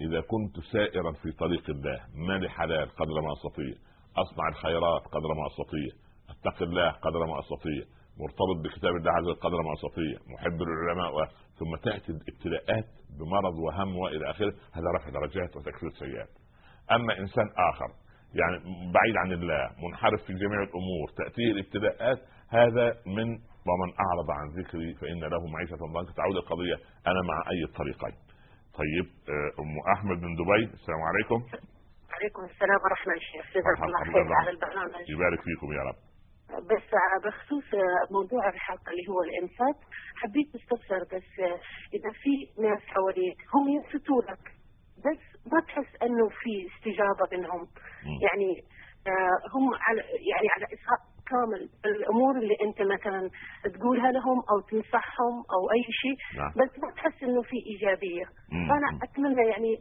Speaker 3: إذا كنت سائرا في طريق الله مالي حلال قدر ما أستطيع. أصنع الخيرات قدر ما أستطيع. اتقي الله قدر ما أستطيع. مرتبط بكتاب الله عز وجل قدر ما أستطيع. محب للعلماء و- ثم تأتي الابتلاءات بمرض وهم وإلى آخره. هذا رفع درجات وتكفير سيئات. أما إنسان آخر يعني بعيد عن الله منحرف في جميع الأمور تأتيه الابتلاءات هذا من ومن أعرض عن ذكري فإن له معيشة ضنكا تعود القضية. أنا مع أي الطريقين طيب آه، أم أحمد من دبي السلام عليكم
Speaker 8: عليكم السلام ورحمة الله جزاك الله خير. على البرنامج
Speaker 3: يبارك فيكم يا رب
Speaker 8: بس بخصوص موضوع الحلقة اللي هو الإنصات حبيت أستفسر بس إذا في ناس حواليك هم ينصتوا لك بس ما تحس إنه في استجابة منهم. يعني آه، هم على يعني على إسهاق كامل الأمور اللي أنت مثلا تقولها لهم أو تنصحهم أو أي شيء
Speaker 3: نعم.
Speaker 8: بس ما تحس إنه في إيجابية.
Speaker 3: مم.
Speaker 8: فأنا أتمنى يعني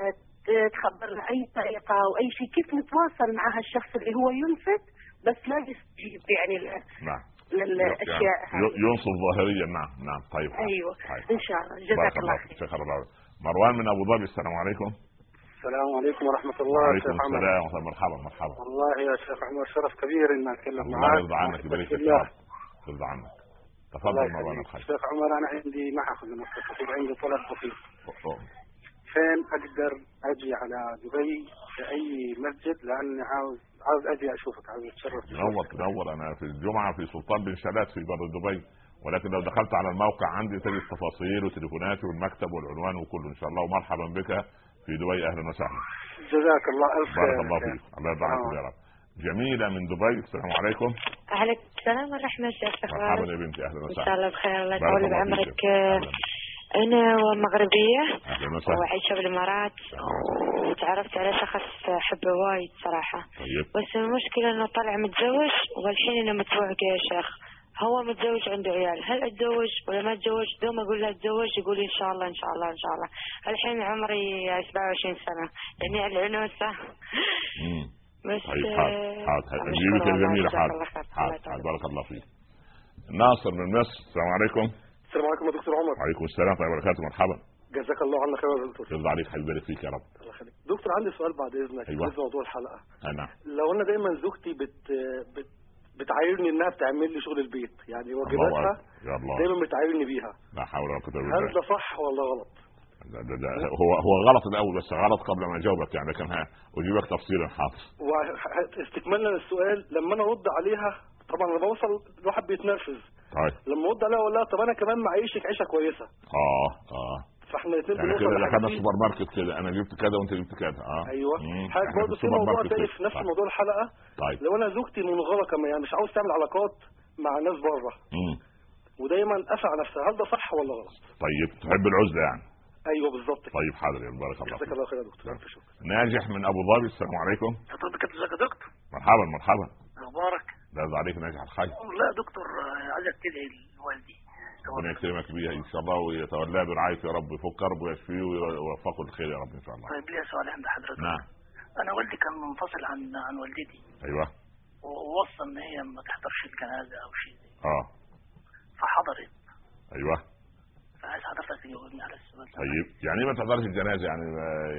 Speaker 8: آه، تخبرنا أي طريقة أو أي شيء كيف نتواصل مع هالشخص اللي هو ينصت بس لا يستجيب يعني
Speaker 3: نعم.
Speaker 8: للأشياء
Speaker 3: يعني ينصف ظاهريا. نعم نعم. طيب.
Speaker 8: أيوة.
Speaker 3: طيب.
Speaker 8: إن شاء الله. جزاك الله خير.
Speaker 3: مروان من أبو ظبي. السلام عليكم.
Speaker 5: السلام عليكم ورحمة الله.
Speaker 3: وعليكم
Speaker 5: شيخ عمر.
Speaker 3: السلام ورحمة الله. مرحبا مرحبا.
Speaker 5: والله يا شيخ عمر شرف كبير إن أتكلم
Speaker 3: الله
Speaker 5: معك.
Speaker 3: يرضى عنك يبارك فيك
Speaker 5: الله.
Speaker 3: يرضى عنك.
Speaker 5: الله
Speaker 3: تفضل
Speaker 5: يخليك.
Speaker 3: الخير.
Speaker 5: شيخ عمر أنا عندي ما حاخذ من كثير عندي طلب بسيط. فين أقدر أجي على دبي في أي مسجد؟ لأني عاوز عاوز أجي أشوفك عاوز أتشرف
Speaker 3: تنور تنور أنا في الجمعة في سلطان بن شلات في بر دبي. ولكن لو دخلت على الموقع عندي تجد تفاصيل وتليفوناتي والمكتب والعنوان وكله إن شاء الله. ومرحبا بك. في دبي أهلا وسهلا.
Speaker 5: جزاك الله ألف خير.
Speaker 3: بارك الله فيك. الله يرضى عنكم يا رب. جميلة من دبي. السلام عليكم.
Speaker 9: عليكم السلام ورحمة شيخ
Speaker 3: مرحبا يا بنتي أهلا
Speaker 9: إن شاء
Speaker 3: وسهلا
Speaker 9: الله بخير الله يطول
Speaker 3: الله
Speaker 9: بعمرك. آه،
Speaker 3: أهلا. وسهلا.
Speaker 9: وعايشة بالإمارات وتعرفت على شخص أحبه وايد صراحة.
Speaker 3: طيب.
Speaker 9: بس المشكلة إنه طلع متزوج والحين أنا متوهقة يا شيخ. هو متزوج عنده عيال. هل أتزوج ولا ما أتزوج؟ دوم أقول له أتزوج يقول لي إن شاء الله إن شاء الله إن شاء الله. الحين عمري 27 سنة. يعني العنوسه. بس
Speaker 3: طيب
Speaker 9: آه،
Speaker 3: حاضر. حاضر يا
Speaker 9: الله،
Speaker 3: جميله حاضر حاضر. حاضر بارك الله فيك. ناصر من مصر السلام عليكم.
Speaker 5: السلام عليكم يا دكتور عمر.
Speaker 3: وعليكم السلام ورحمه الله وبركاته مرحبا.
Speaker 5: جزاك الله عنا خير يا دكتور.
Speaker 3: يرضى عليك حبيبي يبارك فيك يا رب.
Speaker 5: الله يخليك. دكتور عندي سؤال بعد إذنك.
Speaker 3: أيوة.
Speaker 5: بالنسبة لموضوع الحلقة.
Speaker 3: أنا.
Speaker 5: لو أنا دايما زوجتي بت, بت بتعايرني إنها بتعمل لي شغل البيت. يعني واجباتها دايما بتعايرني بيها.
Speaker 3: لا حول ولا قوة إلا
Speaker 5: هل
Speaker 3: بالله.
Speaker 5: ده صح ولا غلط؟
Speaker 3: ده ده ده هو هو غلط الأول بس غلط قبل ما اجاوبك يعني. لكن ها أجيبك تفصيلا حاضر.
Speaker 5: واستكمالا للسؤال. لما أنا أرد عليها طبعا لما اوصل الواحد بيتنرفز.
Speaker 3: طيب.
Speaker 5: لما أرد عليها أقول لها طب أنا كمان معيشك عيشة كويسة.
Speaker 3: آه آه.
Speaker 5: فاحنا الاثنين
Speaker 3: يعني
Speaker 5: بنوصل
Speaker 3: كده دخلنا. السوبر ماركت كده. أنا جبت كذا وأنت جبت كذا.
Speaker 5: آه.
Speaker 3: أيوه.
Speaker 5: حاجة
Speaker 3: إحنا
Speaker 5: برضه في موضوع تاني. في نفس
Speaker 3: طيب.
Speaker 5: موضوع الحلقة.
Speaker 3: طيب.
Speaker 5: لو أنا زوجتي منغلقة يعني مش عاوز تعمل علاقات مع ناس بره. ودايما قافله على نفسها هل ده صح ولا غلط؟
Speaker 3: طيب. تحب العزلة يعني؟
Speaker 5: أيوه بالظبط كده.
Speaker 3: طيب حاضر. يا بارك الله
Speaker 5: جزاك
Speaker 3: فيك.
Speaker 5: الله خير يا دكتور. ألف شكر.
Speaker 3: ناجح من أبو ظبي. السلام عليكم.
Speaker 10: حضرتك ازيك يا دكتور.
Speaker 3: مرحبا مرحبا.
Speaker 10: أخبارك؟
Speaker 3: لا يرضى عليك ناجح. الخير
Speaker 10: لا دكتور آه، عايزك تدعي لوالدي.
Speaker 3: ربنا يكرمك بيها إن شاء الله ويتولاه برعايته يا رب. يفك كربه ويشفيه ويوفقه للخير يا رب إن شاء الله.
Speaker 10: طيب ليا سؤال عند حضرتك.
Speaker 3: نعم.
Speaker 10: أنا والدي كان منفصل عن عن والدتي.
Speaker 3: أيوه.
Speaker 10: ووصى إن هي ما تحضرش الجنازة أو شيء زي
Speaker 3: آه.
Speaker 10: فحضرت.
Speaker 3: أيوه.
Speaker 10: فعايز حضرتك تجاوبني على السؤال ده؟
Speaker 3: طيب يعني إيه ما تحضرش الجنازة يعني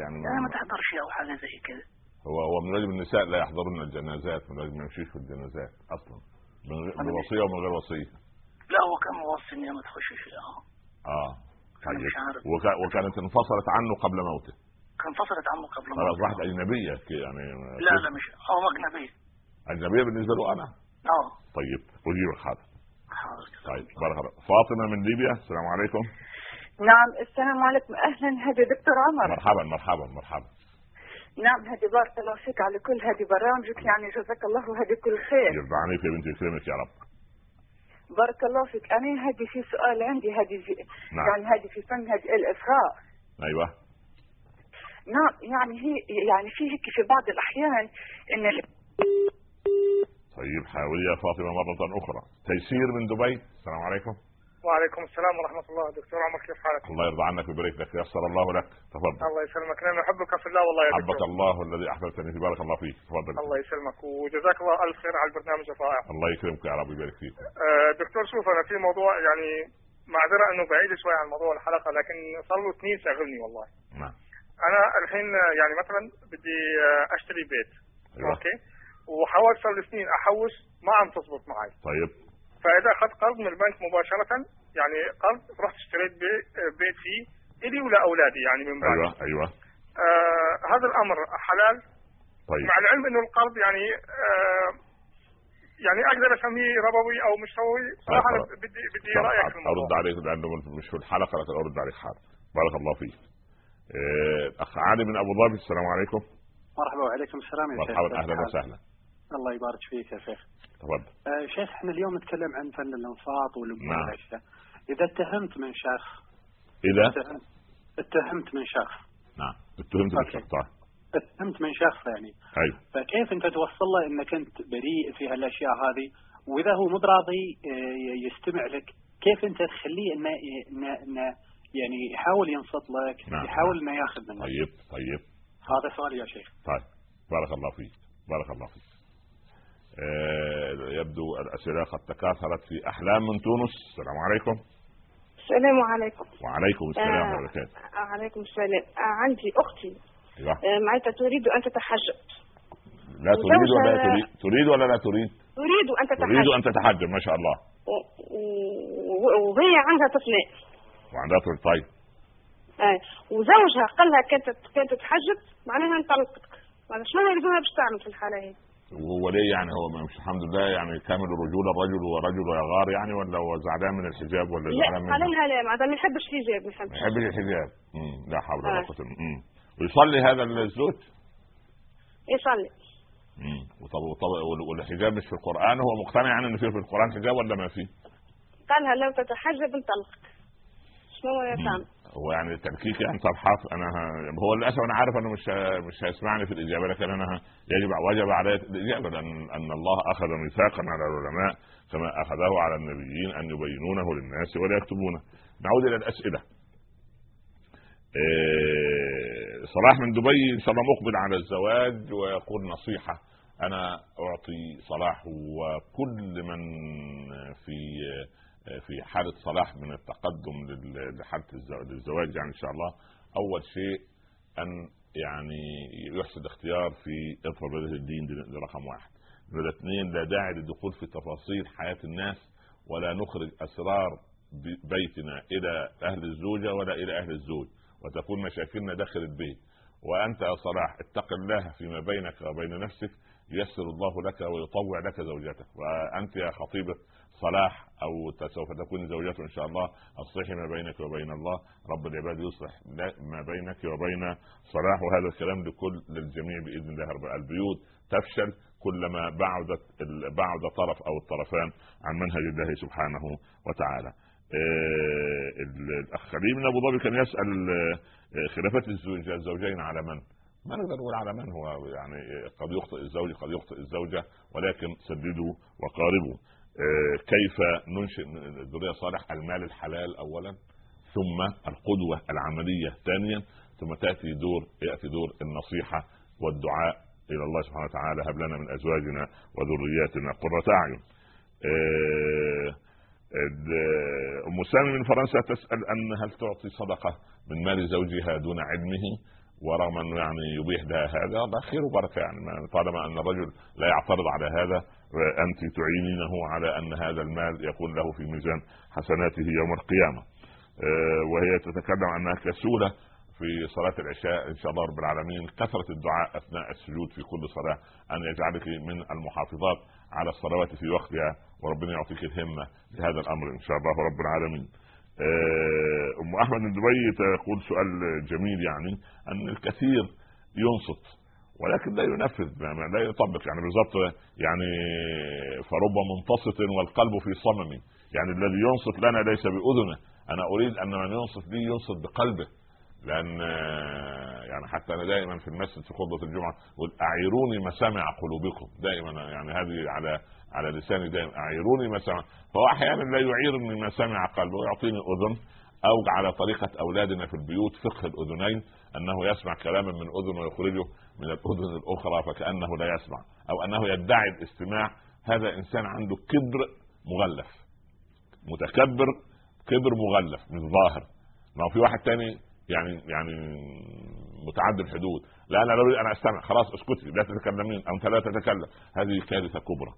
Speaker 3: يعني
Speaker 10: يعني ما تحضرش أو حاجة زي كده.
Speaker 3: هو هو من واجب النساء لا يحضرن الجنازات من واجب ما يمشيش في الجنازات أصلا. من غير بوصيه ومن غير وصية.
Speaker 10: لا هو كان موصي ان هي ما تخشش آه
Speaker 3: آه
Speaker 10: مش عارف.
Speaker 3: وك- وكانت انفصلت عنه قبل موته.
Speaker 10: كان فصلت عنه قبل ما
Speaker 3: خلاص واحدة أجنبية كي- يعني
Speaker 10: لا لا مش هو اجنبي
Speaker 3: أجنبية بالنسبة له أنا؟
Speaker 10: آه.
Speaker 3: طيب أجيبك حاضر
Speaker 10: حاضر.
Speaker 3: طيب بارك الله فاطمة من ليبيا السلام عليكم.
Speaker 11: نعم السلام عليكم. أهلا هذا دكتور عمر.
Speaker 3: مرحبا مرحبا مرحبا.
Speaker 11: نعم هذه بارك الله فيك على كل هذه برامجك يعني جزاك الله هذه كل خير.
Speaker 3: يرضى عليك يا بنتي يكرمك يا رب.
Speaker 11: بارك الله فيك. أنا هذه في سؤال عندي هذه في
Speaker 3: نعم.
Speaker 11: يعني هذه في فن هذه الإفراء.
Speaker 3: أيوه.
Speaker 11: نعم يعني هي يعني في هيك في بعض الأحيان إن ال-
Speaker 3: طيب حاولي يا فاطمة مرة أخرى. تيسير من دبي. السلام عليكم.
Speaker 12: وعليكم السلام ورحمة الله. دكتور عمر كيف حالك؟
Speaker 3: الله يرضى عنك ويبارك لك. يسر الله لك. تفضل.
Speaker 12: الله يسلمك. لأنه أحبك في الله والله يا
Speaker 3: حبك
Speaker 12: دكتور
Speaker 3: الله الذي أحببتني. فيه بارك الله فيك. تفضل.
Speaker 12: الله يسلمك. وجزاك الله ألف خير على البرنامج الرائع.
Speaker 3: الله يكرمك يا رب ويبارك فيك.
Speaker 12: آه، دكتور شوف أنا في موضوع يعني معذرة أنه بعيد شوي عن موضوع الحلقة لكن صار له سنين شاغلني والله.
Speaker 3: نعم.
Speaker 12: أنا الحين يعني مثلا بدي آه، أشتري بيت.
Speaker 3: أيوه.
Speaker 12: أوكي؟ وحاولت صار لي سنين أحوش ما عم تزبط معي.
Speaker 3: طيب.
Speaker 12: فإذا أخذت قرض من البنك مباشرة
Speaker 6: يعني قرض رحت اشتريت بي- بيت فيه إلي ولا أولادي يعني من بعد
Speaker 3: أيوه أيوه.
Speaker 6: آه هذا الأمر حلال.
Speaker 3: طيب.
Speaker 6: مع العلم إنه القرض يعني آه يعني أقدر أسميه ربوي أو مش ربوي صراحة أنا
Speaker 3: طيب.
Speaker 6: بدي بدي رأيك في الموضوع.
Speaker 3: أرد عليك لأنه مش في الحلقة لكن أرد عليك حاضر بارك الله فيك. آه، أخ علي من أبو ظبي السلام عليكم.
Speaker 13: مرحبا وعليكم السلام يا
Speaker 3: مرحبا
Speaker 13: أهلا؟
Speaker 3: وسهلا.
Speaker 13: الله يبارك فيك يا شيخ.
Speaker 3: تفضل
Speaker 13: آه شيخ إحنا اليوم نتكلم عن فن الانصات والامور
Speaker 3: نعم.
Speaker 13: والاشياء إذا اتهمت من شخص
Speaker 3: إذا؟
Speaker 13: اتهمت, اتهمت من شخص
Speaker 3: نعم. اتهمت
Speaker 13: أوكي.
Speaker 3: بالخطا
Speaker 13: اتهمت من شخص يعني
Speaker 3: أيوه.
Speaker 13: فكيف أنت توصل له إنك أنت بريء في هالأشياء هذه؟ وإذا هو مو براضي آه، يستمع لك كيف أنت تخليه انه انه يعني يحاول ينصت لك
Speaker 3: نعم.
Speaker 13: يحاول إنه ياخذ منك؟
Speaker 3: طيب طيب.
Speaker 13: هذا سؤالي يا شيخ.
Speaker 3: طيب. بارك الله فيك. بارك الله فيك. يبدو الاسئله قد تكاثرت في أحلام من تونس. السلام عليكم.
Speaker 14: السلام عليكم.
Speaker 3: وعليكم السلام
Speaker 14: آه،
Speaker 3: وبركاته.
Speaker 14: عليكم السلام. آه، عندي أختي.
Speaker 3: أيوة.
Speaker 14: آه، معناتها تريد أن تتحجب.
Speaker 3: لا تريد ولا لا تريد. تريد ولا لا تريد؟
Speaker 14: تريد أن تتحجب.
Speaker 3: تريد أن تتحجب ما شاء الله.
Speaker 14: وهي عندها طفلين
Speaker 3: وعندها طفل طيب.
Speaker 14: آه، وزوجها قال لها كانت كانت تتحجب معناها نطلقتك معناها شنو يلزمها باش تعمل في الحالة هي؟
Speaker 3: وهو ليه يعني هو مش الحمد لله يعني كامل الرجوله الرجل ورجل يغار يعني ولا هو زعلان من الحجاب ولا
Speaker 14: لا
Speaker 3: زعلان من
Speaker 14: لا معناتها ما يحبش الحجاب ما
Speaker 3: ما
Speaker 14: يحبش
Speaker 3: الحجاب. لا حول ولا
Speaker 14: آه.
Speaker 3: قوة إلا ويصلي هذا الزوج
Speaker 14: يصلي.
Speaker 3: وطب وطب والحجاب مش في القرآن هو مقتنع يعني ان في في القرآن حجاب ولا ما في؟
Speaker 14: قال لها لو تتحجب نطلقك شنو هي
Speaker 3: مم. هو يعني تلكيك يعني حاف أنا. هو للأسف أنا عارف أنه مش. مش هيسمعني في الإجابة لكن أنا. يجب وجب علي الإجابة لأن أن الله أخذ ميثاقا على العلماء كما أخذه على النبيين أن يبينونه للناس ولا يكتبونه. نعود إلى الأسئلة. إيه... صلاح من دبي إن شاء الله مقبل على الزواج ويقول نصيحة أنا أعطي صلاح وكل من في في حالة صلاح من التقدم لحالة الزواج يعني إن شاء الله. أول شيء أن يعني يحسن اختيار في بلد الدين دي رقم واحد. نمرة اثنين لا داعي للدخول في تفاصيل حياة الناس ولا نخرج أسرار بيتنا إلى أهل الزوجة ولا إلى أهل الزوج وتكون مشاكلنا داخل البيت. وأنت يا صلاح اتق الله فيما بينك وبين نفسك ييسر الله لك ويطوع لك زوجتك وأنت يا خطيبة صلاح أو سوف تكون زوجته إن شاء الله اصلحي ما بينك وبين الله رب العباد يصلح ما بينك وبين صلاح وهذا الكلام لكل للجميع بإذن الله رب البيوت تفشل كلما بعدت بعد طرف أو الطرفان عن منهج الله سبحانه وتعالى. آه، ال- الأخ خليل من أبو ظبي كان يسأل آه، خلافات الزوج الزوجين على من؟ ما نقدر نقول على من هو يعني قد يخطئ الزوج قد يخطئ الزوجة ولكن سددوا وقاربوا كيف ننشئ ذريه صالح؟ المال الحلال اولا ثم القدوة العملية ثانيا ثم تأتي دور يأتي دور النصيحة والدعاء إلى الله سبحانه وتعالى. هب لنا من أزواجنا وذرياتنا قرة أعين. آه، ال- أم سامي من فرنسا تسأل أن هل تعطي صدقة من مال زوجها دون علمه؟ ورغم أنه يعني يبيح لها هذا هذا خير وبركة يعني ما- طالما أن الرجل لا يعترض على هذا أنت تعينينه على أن هذا المال يكون له في ميزان حسناته يوم القيامة. آه، وهي تتكلم عنها كسولة في صلاة العشاء إن شاء الله رب العالمين كثرة الدعاء أثناء السجود في كل صلاة أن يجعلك من المحافظات على الصلوات في وقتها وربنا يعطيك الهمة لهذا الأمر إن شاء الله رب العالمين آه، أم أحمد من دبي تقول سؤال جميل يعني أن الكثير ينصت ولكن لا ينفذ لا يطبق يعني بالضبط يعني فرب منتصت والقلب في صمم. يعني الذي ينصت لنا ليس بأذنه. أنا أريد أن من ينصت لي ينصت بقلبه. لأن آه، يعني حتى أنا دائما في المسجد في خطبة الجمعة أقول أعيروني مسامع قلوبكم. دائما يعني هذه على على لساني دائما أعيروني مسامع فهو أحيانا لا يعيرني مسامع قلبه ويعطيني اذن أو على طريقة أولادنا في البيوت فقه الأذنين أنه يسمع كلاما من أذن ويخرجه من الأذن الأخرى فكأنه لا يسمع أو أنه يدعي الاستماع. هذا إنسان عنده كبر مغلف متكبر كبر مغلف مش ظاهر ما في واحد تاني يعني يعني متعدي الحدود لا أنا أنا استمع خلاص اسكتي لا تتكلمين أو أنت لا تتكلم. هذه كارثة كبرى.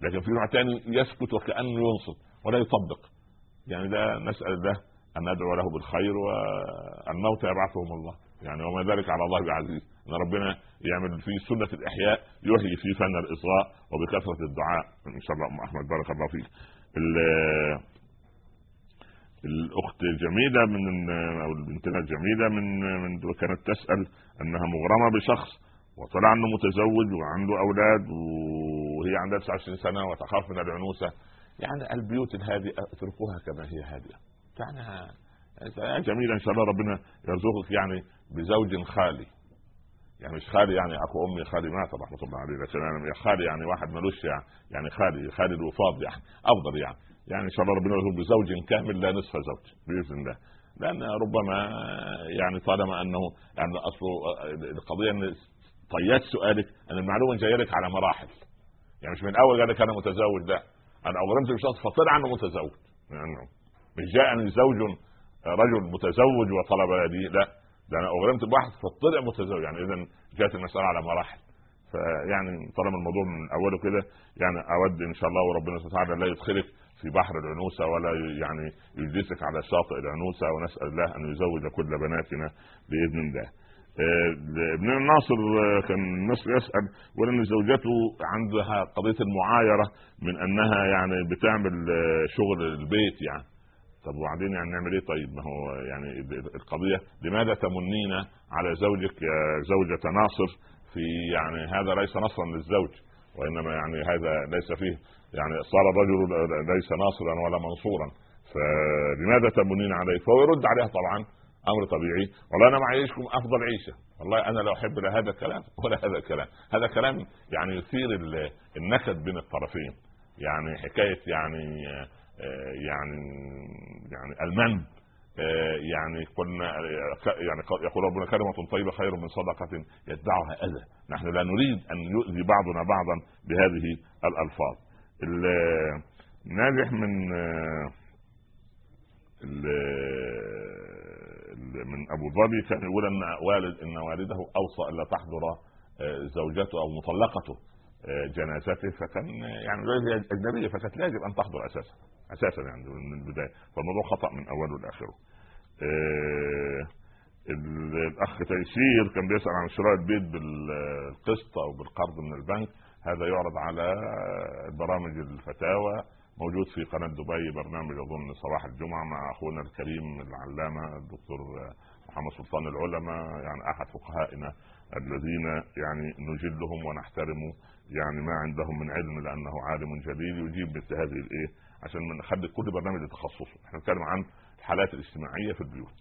Speaker 3: لكن في نوع ثاني يسكت وكأنه ينصت ولا يطبق. يعني ده نسال الله أن ندعو له بالخير والموت يبعثهم الله. يعني وما ذلك على الله بعزيز. إن ربنا يعمل في سنة الإحياء يحيي في فن الإصغاء وبكثرة الدعاء. إن شاء الله أم أحمد. بارك الله فيك. الأخت جميله من أو بنتنا جميله من من كانت تسأل أنها مغرمة بشخص وطلع انه متزوج وعنده أولاد وهي عندها 29 سنة وتخاف من العنوسة. يعني البيوت الهادئة اتركوها كما هي هادئة. يعني جميله إن شاء الله ربنا يرزقك يعني بزوج خالي. يعني مش خالي يعني أخو أمي خالي مات رحمه الله عليه لكن أنا خالي يعني واحد ملوش يعني يعني خالي خالي الوفاض يعني أفضل يعني. يعني إن شاء الله ربنا يرزقك بزوج كامل لا نصف زوج بإذن الله. لأن ربما يعني طالما انه يعني أصل القضية إن طيات سؤالك أن المعلومة جاية لك على مراحل. يعني مش من أول قال لك أنا متزوج لا. أنا اغرمت بشخص فطلع عنه متزوج. يعني مش جاءني زوج رجل متزوج وطلب يدي لا. ده أنا اغرمت بواحد فطلع متزوج. يعني اذا جاءت المسألة على مراحل. فيعني طالما الموضوع من أوله كده يعني أود إن شاء الله وربنا سبحانه وتعالى لا يدخلك في بحر العنوسة ولا يعني يجلسك على شاطئ العنوسة ونسأل الله أن يزوج كل بناتنا بإذن الله. ابن الناصر آه، كان مصر يسأل ولأن زوجته عندها قضية المعايرة من أنها يعني بتعمل آه، شغل البيت يعني. طب وبعدين يعني نعمل إيه؟ طيب ما هو يعني القضية لماذا تمنين على زوجك يا زوجة ناصر في يعني هذا ليس نصرا للزوج وإنما يعني هذا ليس فيه يعني صار الرجل ليس ناصرا ولا منصورا؟ فلماذا تمنين عليه؟ فهو يرد عليها طبعا. أمر طبيعي. والله أنا معيشكم أفضل عيشة. والله أنا لا أحب لا هذا الكلام ولا هذا الكلام هذا كلام يعني يثير النكد بين الطرفين. يعني حكاية يعني آه، يعني يعني المن آه، يعني قلنا يعني يقول ربنا كلمة طيبة خير من صدقة يتبعها أذى. نحن لا نريد أن يؤذي بعضنا بعضا بهذه الألفاظ. ناجح من من أبو ظبي كان يقول أن والد إن والده أوصى الا تحضر آه، زوجته أو مطلقته آه، جنازته فكان يعني أجنبية فكانت يجب أن تحضر أساسا أساسا يعني من البداية فالموضوع خطأ من أوله لآخره. آه، الأخ تيسير كان بيسأل عن شراء البيت بالقسط أو بالقرض من البنك هذا يعرض على برامج الفتاوى موجود في قناة دبي برنامج أظن صباح الجمعة مع أخونا الكريم العلامة الدكتور محمد سلطان العلماء يعني أحد فقهائنا الذين يعني نجلهم ونحترم يعني ما عندهم من علم لأنه عالم جليل يجيب مثل هذه الإيه عشان نخلي كل برنامج لتخصصه. إحنا نتكلم عن الحالات الاجتماعية في البيوت.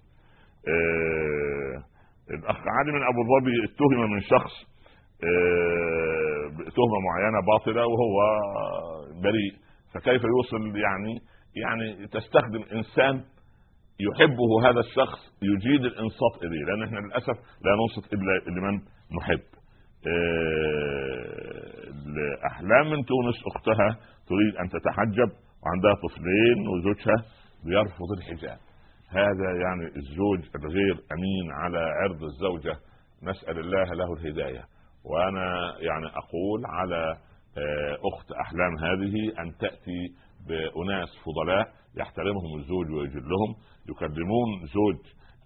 Speaker 3: آه الأخ علي من أبو ظبي اتهم من شخص آه تهمه معينة باطلة وهو بريء. فكيف يوصل يعني يعني تستخدم إنسان يحبه هذا الشخص يجيد الإنصات إليه؟ لأن إحنا للأسف لا ننصت إلا لمن نحب. آه، احلام من تونس أختها تريد أن تتحجب وعندها طفلين وزوجها بيرفض الحجاب. هذا يعني الزوج الغير أمين على عرض الزوجة. نسأل الله له الهداية. وأنا يعني أقول على أخت أحلام هذه أن تأتي بأناس فضلاء يحترمهم الزوج ويجلهم يكلمون زوج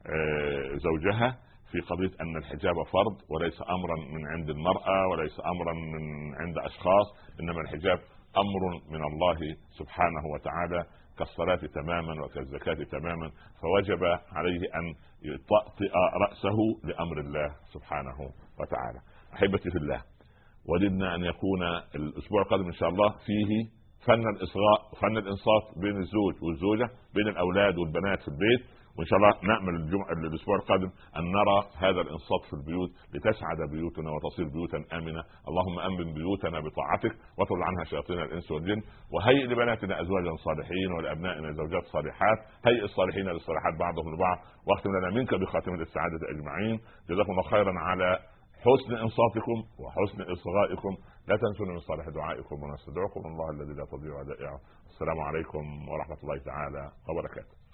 Speaker 3: آه، زوجها في قضية أن الحجاب فرض وليس امرا من عند المرأة وليس امرا من عند أشخاص إنما الحجاب أمر من الله سبحانه وتعالى كالصلاة تماما وكالزكاة تماما فوجب عليه أن يطأطئ رأسه لأمر الله سبحانه وتعالى. أحبتي في الله وددنا أن يكون الأسبوع القادم إن شاء الله فيه فن الإصغاء فن الانصات بين الزوج والزوجة بين الأولاد والبنات في البيت. وإن شاء الله نأمل الجمعة الأسبوع القادم أن نرى هذا الانصات في البيوت لتسعد بيوتنا وتصير بيوتا آمنة. اللهم أمن بيوتنا بطاعتك واطرد عنها شياطين الإنس والجن. وهيئ لبناتنا ازواجا صالحين ولأبنائنا زوجات صالحات. هيئ الصالحين للصالحات بعضهم لبعض. واختم لنا منك بخاتمة السعادة أجمعين. جزاكم الله خيرا على حسن إنصاتكم وحسن إصغائكم. لا تنسوا من صالح دعائكم ونستدعكم الله الذي لا تضيع ودائعه السلام عليكم ورحمة الله تعالى وبركاته.